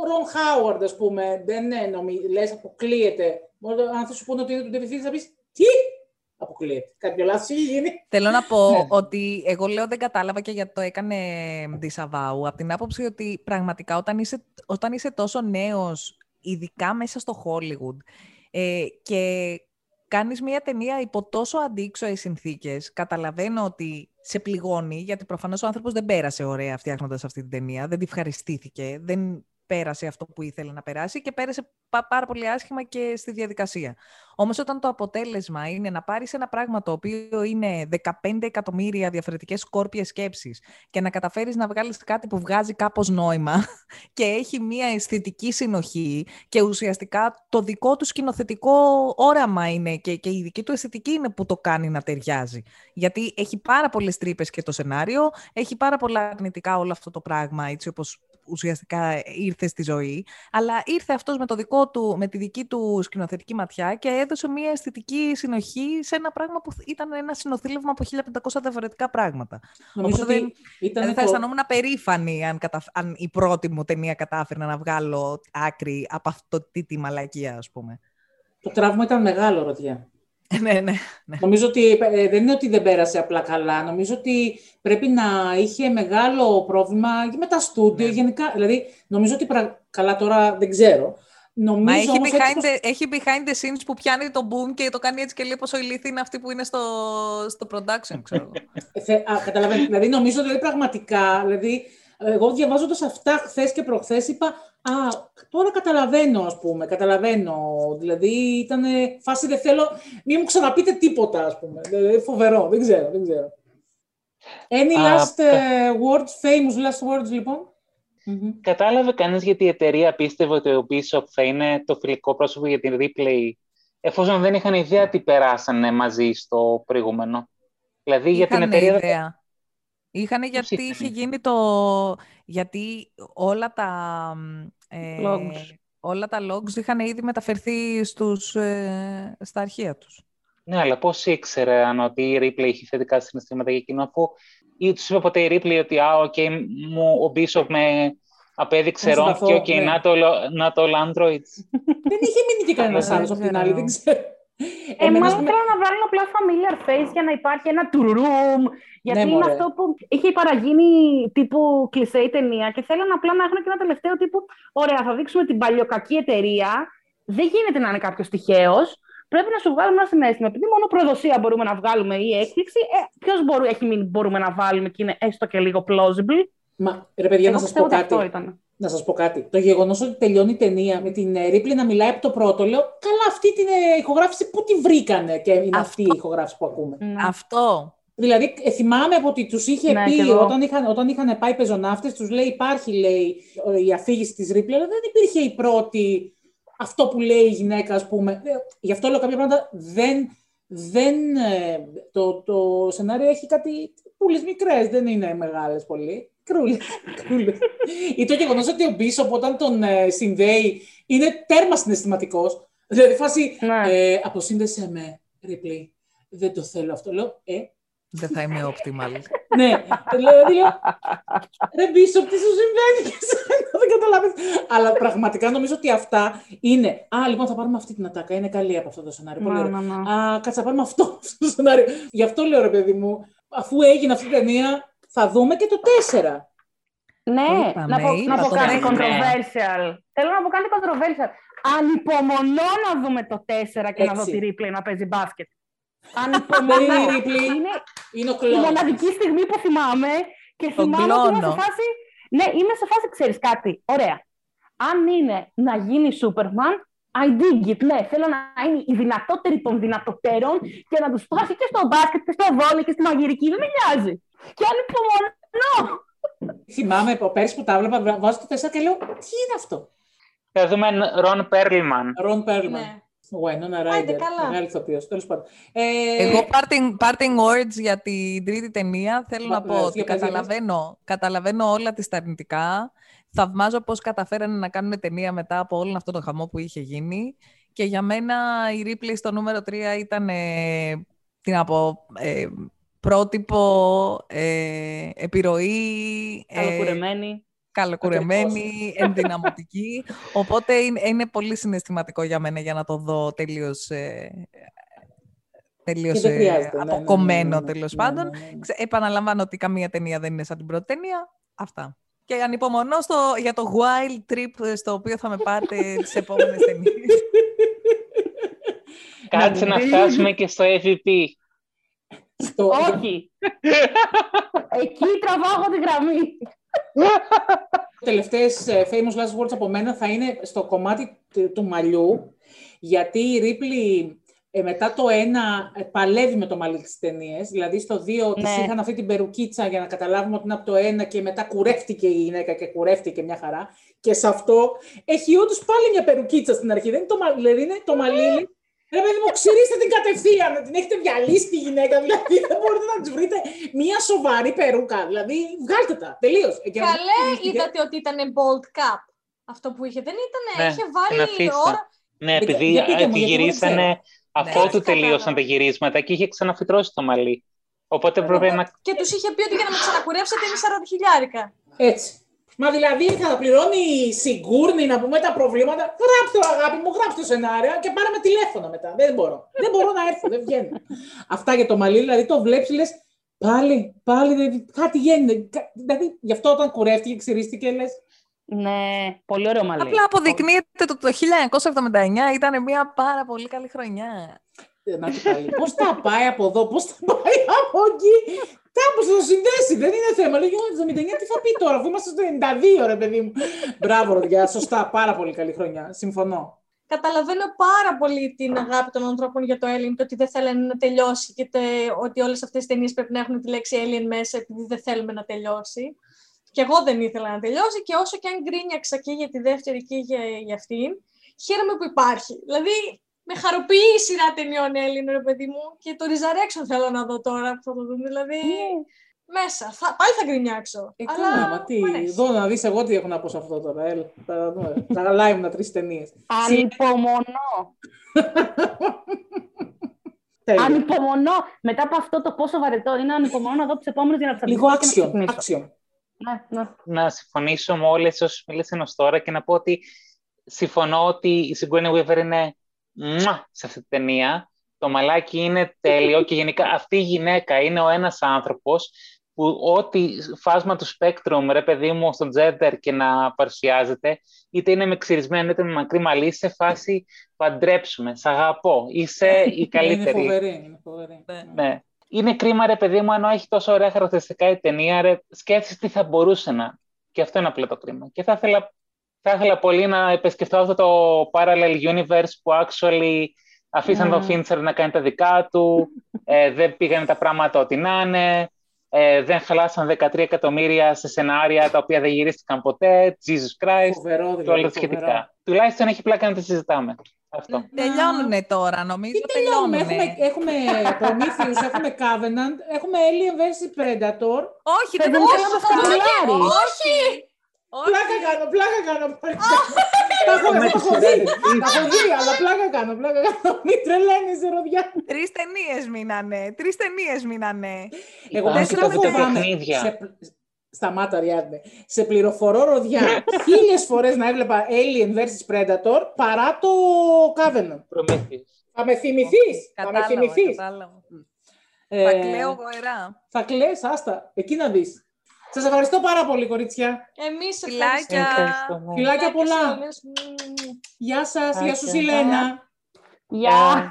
ο Ρον Χάουαρντ, ας πούμε. Δεν ναι, νομι... λες, αποκλείεται. Μόνο αν θα σου πούνε ότι είναι του David Fincher, θα πεις Τι! Αποκλείεται. Κάποιο λάθος έχει γίνει. Θέλω να πω Ναι. ότι εγώ λέω δεν κατάλαβα και γιατί το έκανε Ντισαβάου. Από την άποψη ότι πραγματικά όταν είσαι, όταν είσαι τόσο νέος, ειδικά μέσα στο Hollywood, ε, και κάνεις μια ταινία υπό τόσο αντίξωες συνθήκες, καταλαβαίνω ότι σε πληγώνει, γιατί προφανώς ο άνθρωπος δεν πέρασε ωραία φτιάχνοντας αυτή την ταινία, δεν τη ευχαριστήθηκε, δεν πέρασε αυτό που ήθελε να περάσει και πέρασε πα- πάρα πολύ άσχημα και στη διαδικασία. Όμως όταν το αποτέλεσμα είναι να πάρεις ένα πράγμα το οποίο είναι 15 εκατομμύρια διαφορετικές σκόρπιες σκέψεις και να καταφέρεις να βγάλεις κάτι που βγάζει κάπως νόημα και έχει μια αισθητική συνοχή και ουσιαστικά το δικό του σκηνοθετικό όραμα είναι και, και η δική του αισθητική είναι που το κάνει να ταιριάζει. Γιατί έχει πάρα πολλές τρύπες και το σενάριο, έχει πάρα πολλά αρνητικά όλο αυτό το πράγμα έτσι όπως ουσιαστικά ήρθε στη ζωή, αλλά ήρθε αυτός με, το δικό του, με τη δική του σκηνοθετική ματιά και έδωσε μια αισθητική συνοχή σε ένα πράγμα που ήταν ένα συνοθήλευμα από 1500 διαφορετικά πράγματα. Νομίζω Οπότε ότι ήταν δεν θα το... αισθανόμουν περήφανη αν, καταφ- αν η πρώτη μου ταινία κατάφερε να βγάλω άκρη από αυτή τη μαλακία, ας πούμε. το τραύμα ήταν μεγάλο, Ρωτιά. ναι, ναι, ναι. Νομίζω ότι ε, δεν είναι ότι δεν πέρασε απλά καλά. Νομίζω ότι πρέπει να είχε μεγάλο πρόβλημα και με τα στούντιο Ναι. γενικά. Δηλαδή, νομίζω ότι πρα... καλά τώρα δεν ξέρω. Νομίζω Μα έχει όμως έτσι behind, πως- the, έχει behind the scenes που πιάνει το boom και το κάνει έτσι και λέει πόσο ηλίθιοι είναι αυτοί που είναι στο, στο production, ξέρω εγώ. Θε, α, καταλαβαίνετε. δηλαδή, νομίζω ότι πραγματικά, δηλαδή, εγώ διαβάζοντας αυτά χθες και προχθές, είπα Α, τώρα καταλαβαίνω, ας πούμε. Καταλαβαίνω. Δηλαδή, ήταν φάση δεν θέλω. Μην μου ξαναπείτε τίποτα, ας πούμε. Δηλαδή, φοβερό. Δεν ξέρω, δεν ξέρω. Any Α, last κα- ε, words, famous last words, λοιπόν; Μμμ. Κατάλαβε κανείς γιατί η εταιρεία πίστευε ότι ο Bishop θα είναι το φιλικό πρόσωπο για την replay, εφόσον δεν είχαν ιδέα τι περάσανε μαζί στο προηγούμενο; Δηλαδή για την Είχανε εταιρεία... δεν- ιδέα. Είχανε γιατί είχανε; είχε γίνει το... Γιατί όλα τα... μ, Ε, Logs. όλα τα logs είχαν ήδη μεταφερθεί στους, ε, στα αρχεία τους. Ναι, αλλά πώς ήξεραν ότι η replay είχε θετικά συναισθήματα για εκείνο, αφού ή τους είπε ποτέ η replay ότι «Α, οκ, μου, ο Bishop με απέδειξε Να ρόν συμπαθώ, και οκ, ναι. να το, να το all androids». δεν είχε μείνει και κανένας Δεν άλλος από την ξέρω. άλλη, δεν ξέρω. Ε, Εμένα, ας μάλλον πούμε, θέλω να βάλουν απλά familiar face για να υπάρχει ένα τουρουρούμ. Γιατί Ναι, είναι μωρέ. αυτό που είχε παραγίνει τύπου κλεισέ η ταινία και θέλουν απλά να έχουν και ένα τελευταίο τύπου. Ωραία, θα δείξουμε την παλιοκακή εταιρεία. Δεν γίνεται να είναι κάποιος τυχαίος. Πρέπει να σου βγάλουμε ένα συνέστημα. Επειδή μόνο προδοσία μπορούμε να βγάλουμε ή έκπληξη, ε, ποιος έχει μείνει μπορούμε να βάλουμε και είναι έστω και λίγο plausible. Μα, ρε παιδιά, Εγώ να σας πιστεύω πω ότι αυτό κάτι. ήταν. Να σας πω κάτι. Το γεγονός ότι τελειώνει η ταινία με την ε, Ripley να μιλάει από το πρώτο, λέω, καλά αυτή την ε, ηχογράφηση, πού τη βρήκανε και είναι αυτή η ηχογράφηση που ακούμε. Ναι. Αυτό. Δηλαδή, ε, θυμάμαι από ότι τους είχε Ναι, πει κι εγώ. όταν είχαν, όταν είχαν πάει πεζοναύτες, τους λέει υπάρχει λέει, ε, η αφήγηση της Ripley, αλλά δεν υπήρχε η πρώτη, αυτό που λέει η γυναίκα, ας πούμε. Ε, Γι' αυτό λέω κάποια πράγματα δεν... δεν ε, το, το σενάριο έχει κάτι πουλες μικρές, δεν είναι μεγάλες πολύ. Κρούλες, κρούλες. Ή το γεγονός ότι ο Μπίσοπ όταν τον ε, συνδέει είναι τέρμα συναισθηματικός. Δηλαδή, φάση, Ναι. ε, αποσύνδεσαι με Ripley. Δεν το θέλω αυτό. Λέω, ε, Δεν θα είμαι optimal. ναι, δηλαδή λέω, ρε Μπίσοπ, τι σου συμβαίνει και εσένα, δεν καταλαβαίνεις. Αλλά πραγματικά νομίζω ότι αυτά είναι, α, λοιπόν θα πάρουμε αυτή την ατάκα, είναι καλή από αυτό το σενάριο, πολύ Ναι, ωραία. ναι, ναι. Α, κάτσε να πάρουμε αυτό, αυτό το σενάριο. Γι' αυτό λέω ρε παιδί μου, αφού έγινε αυτή η ταινία, θα δούμε και το 4. Ναι, Το είπαμε, να πω, είπα να πω το κάτι είπαμε. controversial. Θέλω να πω κάτι controversial. Ανυπομονώ να δούμε το 4 και να δω Έτσι. τη replay να παίζει μπάσκετ. Δεν είναι Ανυπομονώ. η Ripley, Είναι είναι ο η κλόνος. μοναδική στιγμή που θυμάμαι και Τον θυμάμαι ότι είμαι κλόνος. σε φάση. Ναι, είμαι σε φάση, ξέρεις κάτι. Ωραία. Αν είναι να γίνει Superman, I dig it. Ναι, θέλω να είναι η δυνατότερη των δυνατοτέρων και να τους σπάσει και στο μπάσκετ και στο βόλιο και στη μαγειρική. Δεν με νοιάζει. Και ανυπομονώ. Θυμάμαι από πέρσι που τα έβλεπα, βάζω το 4 και λέω, τι είναι αυτό; Θα δούμε Ρον Πέρλμαν. Ρον Πέρλμαν. Ναι. Winona Άντε, Ryder. καλά. Μεγάλη ηθοποιός, τέλος πάντων. Ε, Εγώ parting, parting words για την τρίτη ταινία θέλω Μα, να πω πες, ότι για πες, για πες. καταλαβαίνω, καταλαβαίνω όλα τις τα αρνητικά. Θαυμάζω πώς καταφέρανε να κάνουν ταινία μετά από όλο αυτό το χαμό που είχε γίνει. Και για μένα η Ripley στο νούμερο 3 ήταν, ε, τι να πω, ε, πρότυπο, ε, επιρροή, ε, Καλοκουρεμένη. καλοκουρεμένη, ενδυναμωτική. Οπότε είναι, είναι πολύ συναισθηματικό για μένα για να το δω τελείως, ε, τελείως Και δεν ε, χρειάζεται, ναι, ναι, ναι, αποκομμένο ναι, ναι, τέλος ναι, πάντων. ναι, ναι, ναι. Ξε- Επαναλαμβάνω ότι καμία ταινία δεν είναι σαν την πρώτη ταινία. Αυτά. Και ανυπομονώ στο, για το wild trip στο οποίο θα με πάτε τις επόμενες ταινίες. Κάτσε να φτάσουμε και στο AVP. Στο, Όχι. Εκεί τραβάω τη γραμμή. τελευταίες ε, famous last words από μένα θα είναι στο κομμάτι του- του μαλλιού, γιατί η Ripley ε, μετά το ένα ε, παλεύει με το μαλλί της ταινίες, δηλαδή στο δύο της Ναι. είχαν αυτή την περουκίτσα για να καταλάβουμε ότι είναι από το ένα και μετά κουρεύτηκε η γυναίκα και κουρεύτηκε μια χαρά. Και σε αυτό έχει όντως πάλι μια περουκίτσα στην αρχή. Δεν είναι το μαλλί, δηλαδή είναι το μαλλί. Ρε παιδί μου, ξυρίστε την κατευθείαν, την έχετε διαλύσει τη γυναίκα, δηλαδή δεν μπορείτε να της βρείτε μια σοβαρή περούκα, δηλαδή βγάλτε τα, τελείως. Ε, και να- Καλέ, και- είδατε ότι ήταν bold cap. Αυτό που είχε. Δεν ήταν, Ναι, είχε την βάλει αφίσα. ώρα. Ναι, Για- επειδή για πείτε ε, μου, τη γιατί δεν γυρίσανε ξέρω. αφότου Ναι. τελείωσαν τα Κατάλαβα. γυρίσματα και είχε ξαναφυτρώσει το μαλλί. Οπότε πρέπει να Και τους είχε πει ότι για να με ξανακουρέψετε είναι 40 χιλιάρικα. Έτσι. Μα δηλαδή θα πληρώνει η Σιγκούρνη να πούμε τα προβλήματα. Γράψτε το αγάπη μου, γράψτε το σενάριο και πάρε με τηλέφωνο μετά. Δεν μπορώ. δεν μπορώ να έρθω, δεν βγαίνει. Αυτά για το μαλλί, δηλαδή το βλέπεις, λες πάλι, πάλι, δηλαδή, κάτι γίνεται. Κα- Δηλαδή γι' αυτό όταν κουρεύτηκε, ξυρίστηκε, λες. Ναι, πολύ ωραίο μαλλί. Απλά αποδεικνύεται ότι το 1979 ήταν μια πάρα πολύ καλή χρονιά. Να του πάλι. Πώς θα πάει από εδώ, πώς θα πάει από εκεί; Κάπως θα το συνδέσει, δεν είναι θέμα. Λέγει, «Ω, 79 τι θα πει τώρα, αφού είμαστε στο 92, ρε παιδί μου. Μπράβο, παιδιά, σωστά, πάρα πολύ καλή χρονιά. Συμφωνώ. Καταλαβαίνω πάρα πολύ την αγάπη των ανθρώπων για το Alien και ότι δεν θέλανε να τελειώσει και τε- ότι όλες αυτές τις ταινίες πρέπει να έχουν τη λέξη Alien μέσα επειδή δεν θέλουμε να τελειώσει. Και εγώ δεν ήθελα να τελειώσει και όσο και αν γκρίνιαξα και για τη δεύτερη και για, για αυτήν, χαίρομαι που υπάρχει. Δηλαδή, με χαροποιεί η σειρά ταινιών Έλλην, ρε παιδί μου, και το Resurrection θέλω να δω τώρα που θα το δούμε. Δηλαδή, μέσα. Θα, πάλι θα γκρινιάξω. Ε, αλλά καλά, μα τι, μ' αρέσει. εδώ να δεις εγώ τι έχω να πω σε αυτό τώρα, έλα, θα δούμε. Θα live να τρεις ταινίες. Ανυπομονώ. Τέλεια. Ανυπομονώ. Μετά από αυτό το πόσο βαρετό είναι, ανυπομονώ να δω τι επόμενε για να τι Λίγο αντιληφθώ και να action, ξυπνήσω. action. Ναι, ναι. να συμφωνήσω με όλες όσες μίλησαν ως τώρα και να πω ότι συμφωνώ ότι η Sigourney Weaver είναι μουα σε αυτή την ταινία. Το μαλάκι είναι τέλειο και γενικά αυτή η γυναίκα είναι ο ένας άνθρωπος που ό,τι φάσμα του spectrum, ρε παιδί μου, στον gender και να παρουσιάζεται, είτε είναι με ξυρισμένο είτε με μακρύ μαλλί, σε φάση παντρέψουμε, σ' αγαπώ, είσαι η Είναι καλύτερη. φοβερή, είναι φοβερή. Ναι. Είναι κρίμα, ρε παιδί μου, ενώ έχει τόσο ωραία χαρακτηριστικά η ταινία, ρε, σκέφτεσαι τι θα μπορούσε να. Και αυτό είναι απλό το κρίμα. Και θα ήθελα, θα ήθελα πολύ να επισκεφτώ αυτό το parallel universe που actually αφήσαν τον Fincher να κάνει τα δικά του, ε, δεν πήγανε τα πράγματα ό,τι να είναι, ε, δεν χαλάσαν 13 εκατομμύρια σε σενάρια τα οποία δεν γυρίστηκαν ποτέ, Jesus Christ, Φοβερό και όλα δηλαδή, τα φοβερό. σχετικά. Τουλάχιστον έχει πλάκα να τα συζητάμε. Αυτό. Τελειώνουνε τώρα, νομίζω. Τι τελειώνουμε, τελειώνουνε. έχουμε, έχουμε Prometheus, έχουμε Covenant, έχουμε Alien vs Predator. Όχι, Δεν δεν θέλω θέλω να σκαλάρει. Όχι! Πλάκα κάνω, πλάκα κάνω. Τα έχω τα έχω δει, τα έχω δει, αλλά πλάκα κάνω, πλάκα κάνω. Μην τρελαίνεσαι, ροδιά. Τρεις ταινίες μείνανε. Τρεις ταινίες μείνανε. Εγώ Υπάρχουν βασικά και τα φοβάμαι. παιχνίδια. Σε... Σταμάτα, Ριάννε. Σε πληροφορώ, Ροδιά, χίλιες φορές να έβλεπα Alien vs Predator παρά το Covenant. Prometheus. Θα με θυμηθείς. Θα με Κατάλαβα, θυμηθείς. κατάλαβα. Ε, Θα κλαίω γοερά. Θα κλαις, άστα. Εκεί να δεις. Σας ευχαριστώ πάρα πολύ, κορίτσια. Εμείς Φιλάκια. Ευχαριστώ. Φιλάκια πολλά. Φιλάκια. Γεια σας, γεια σου Φιλάκια. Σιλένα. Γεια.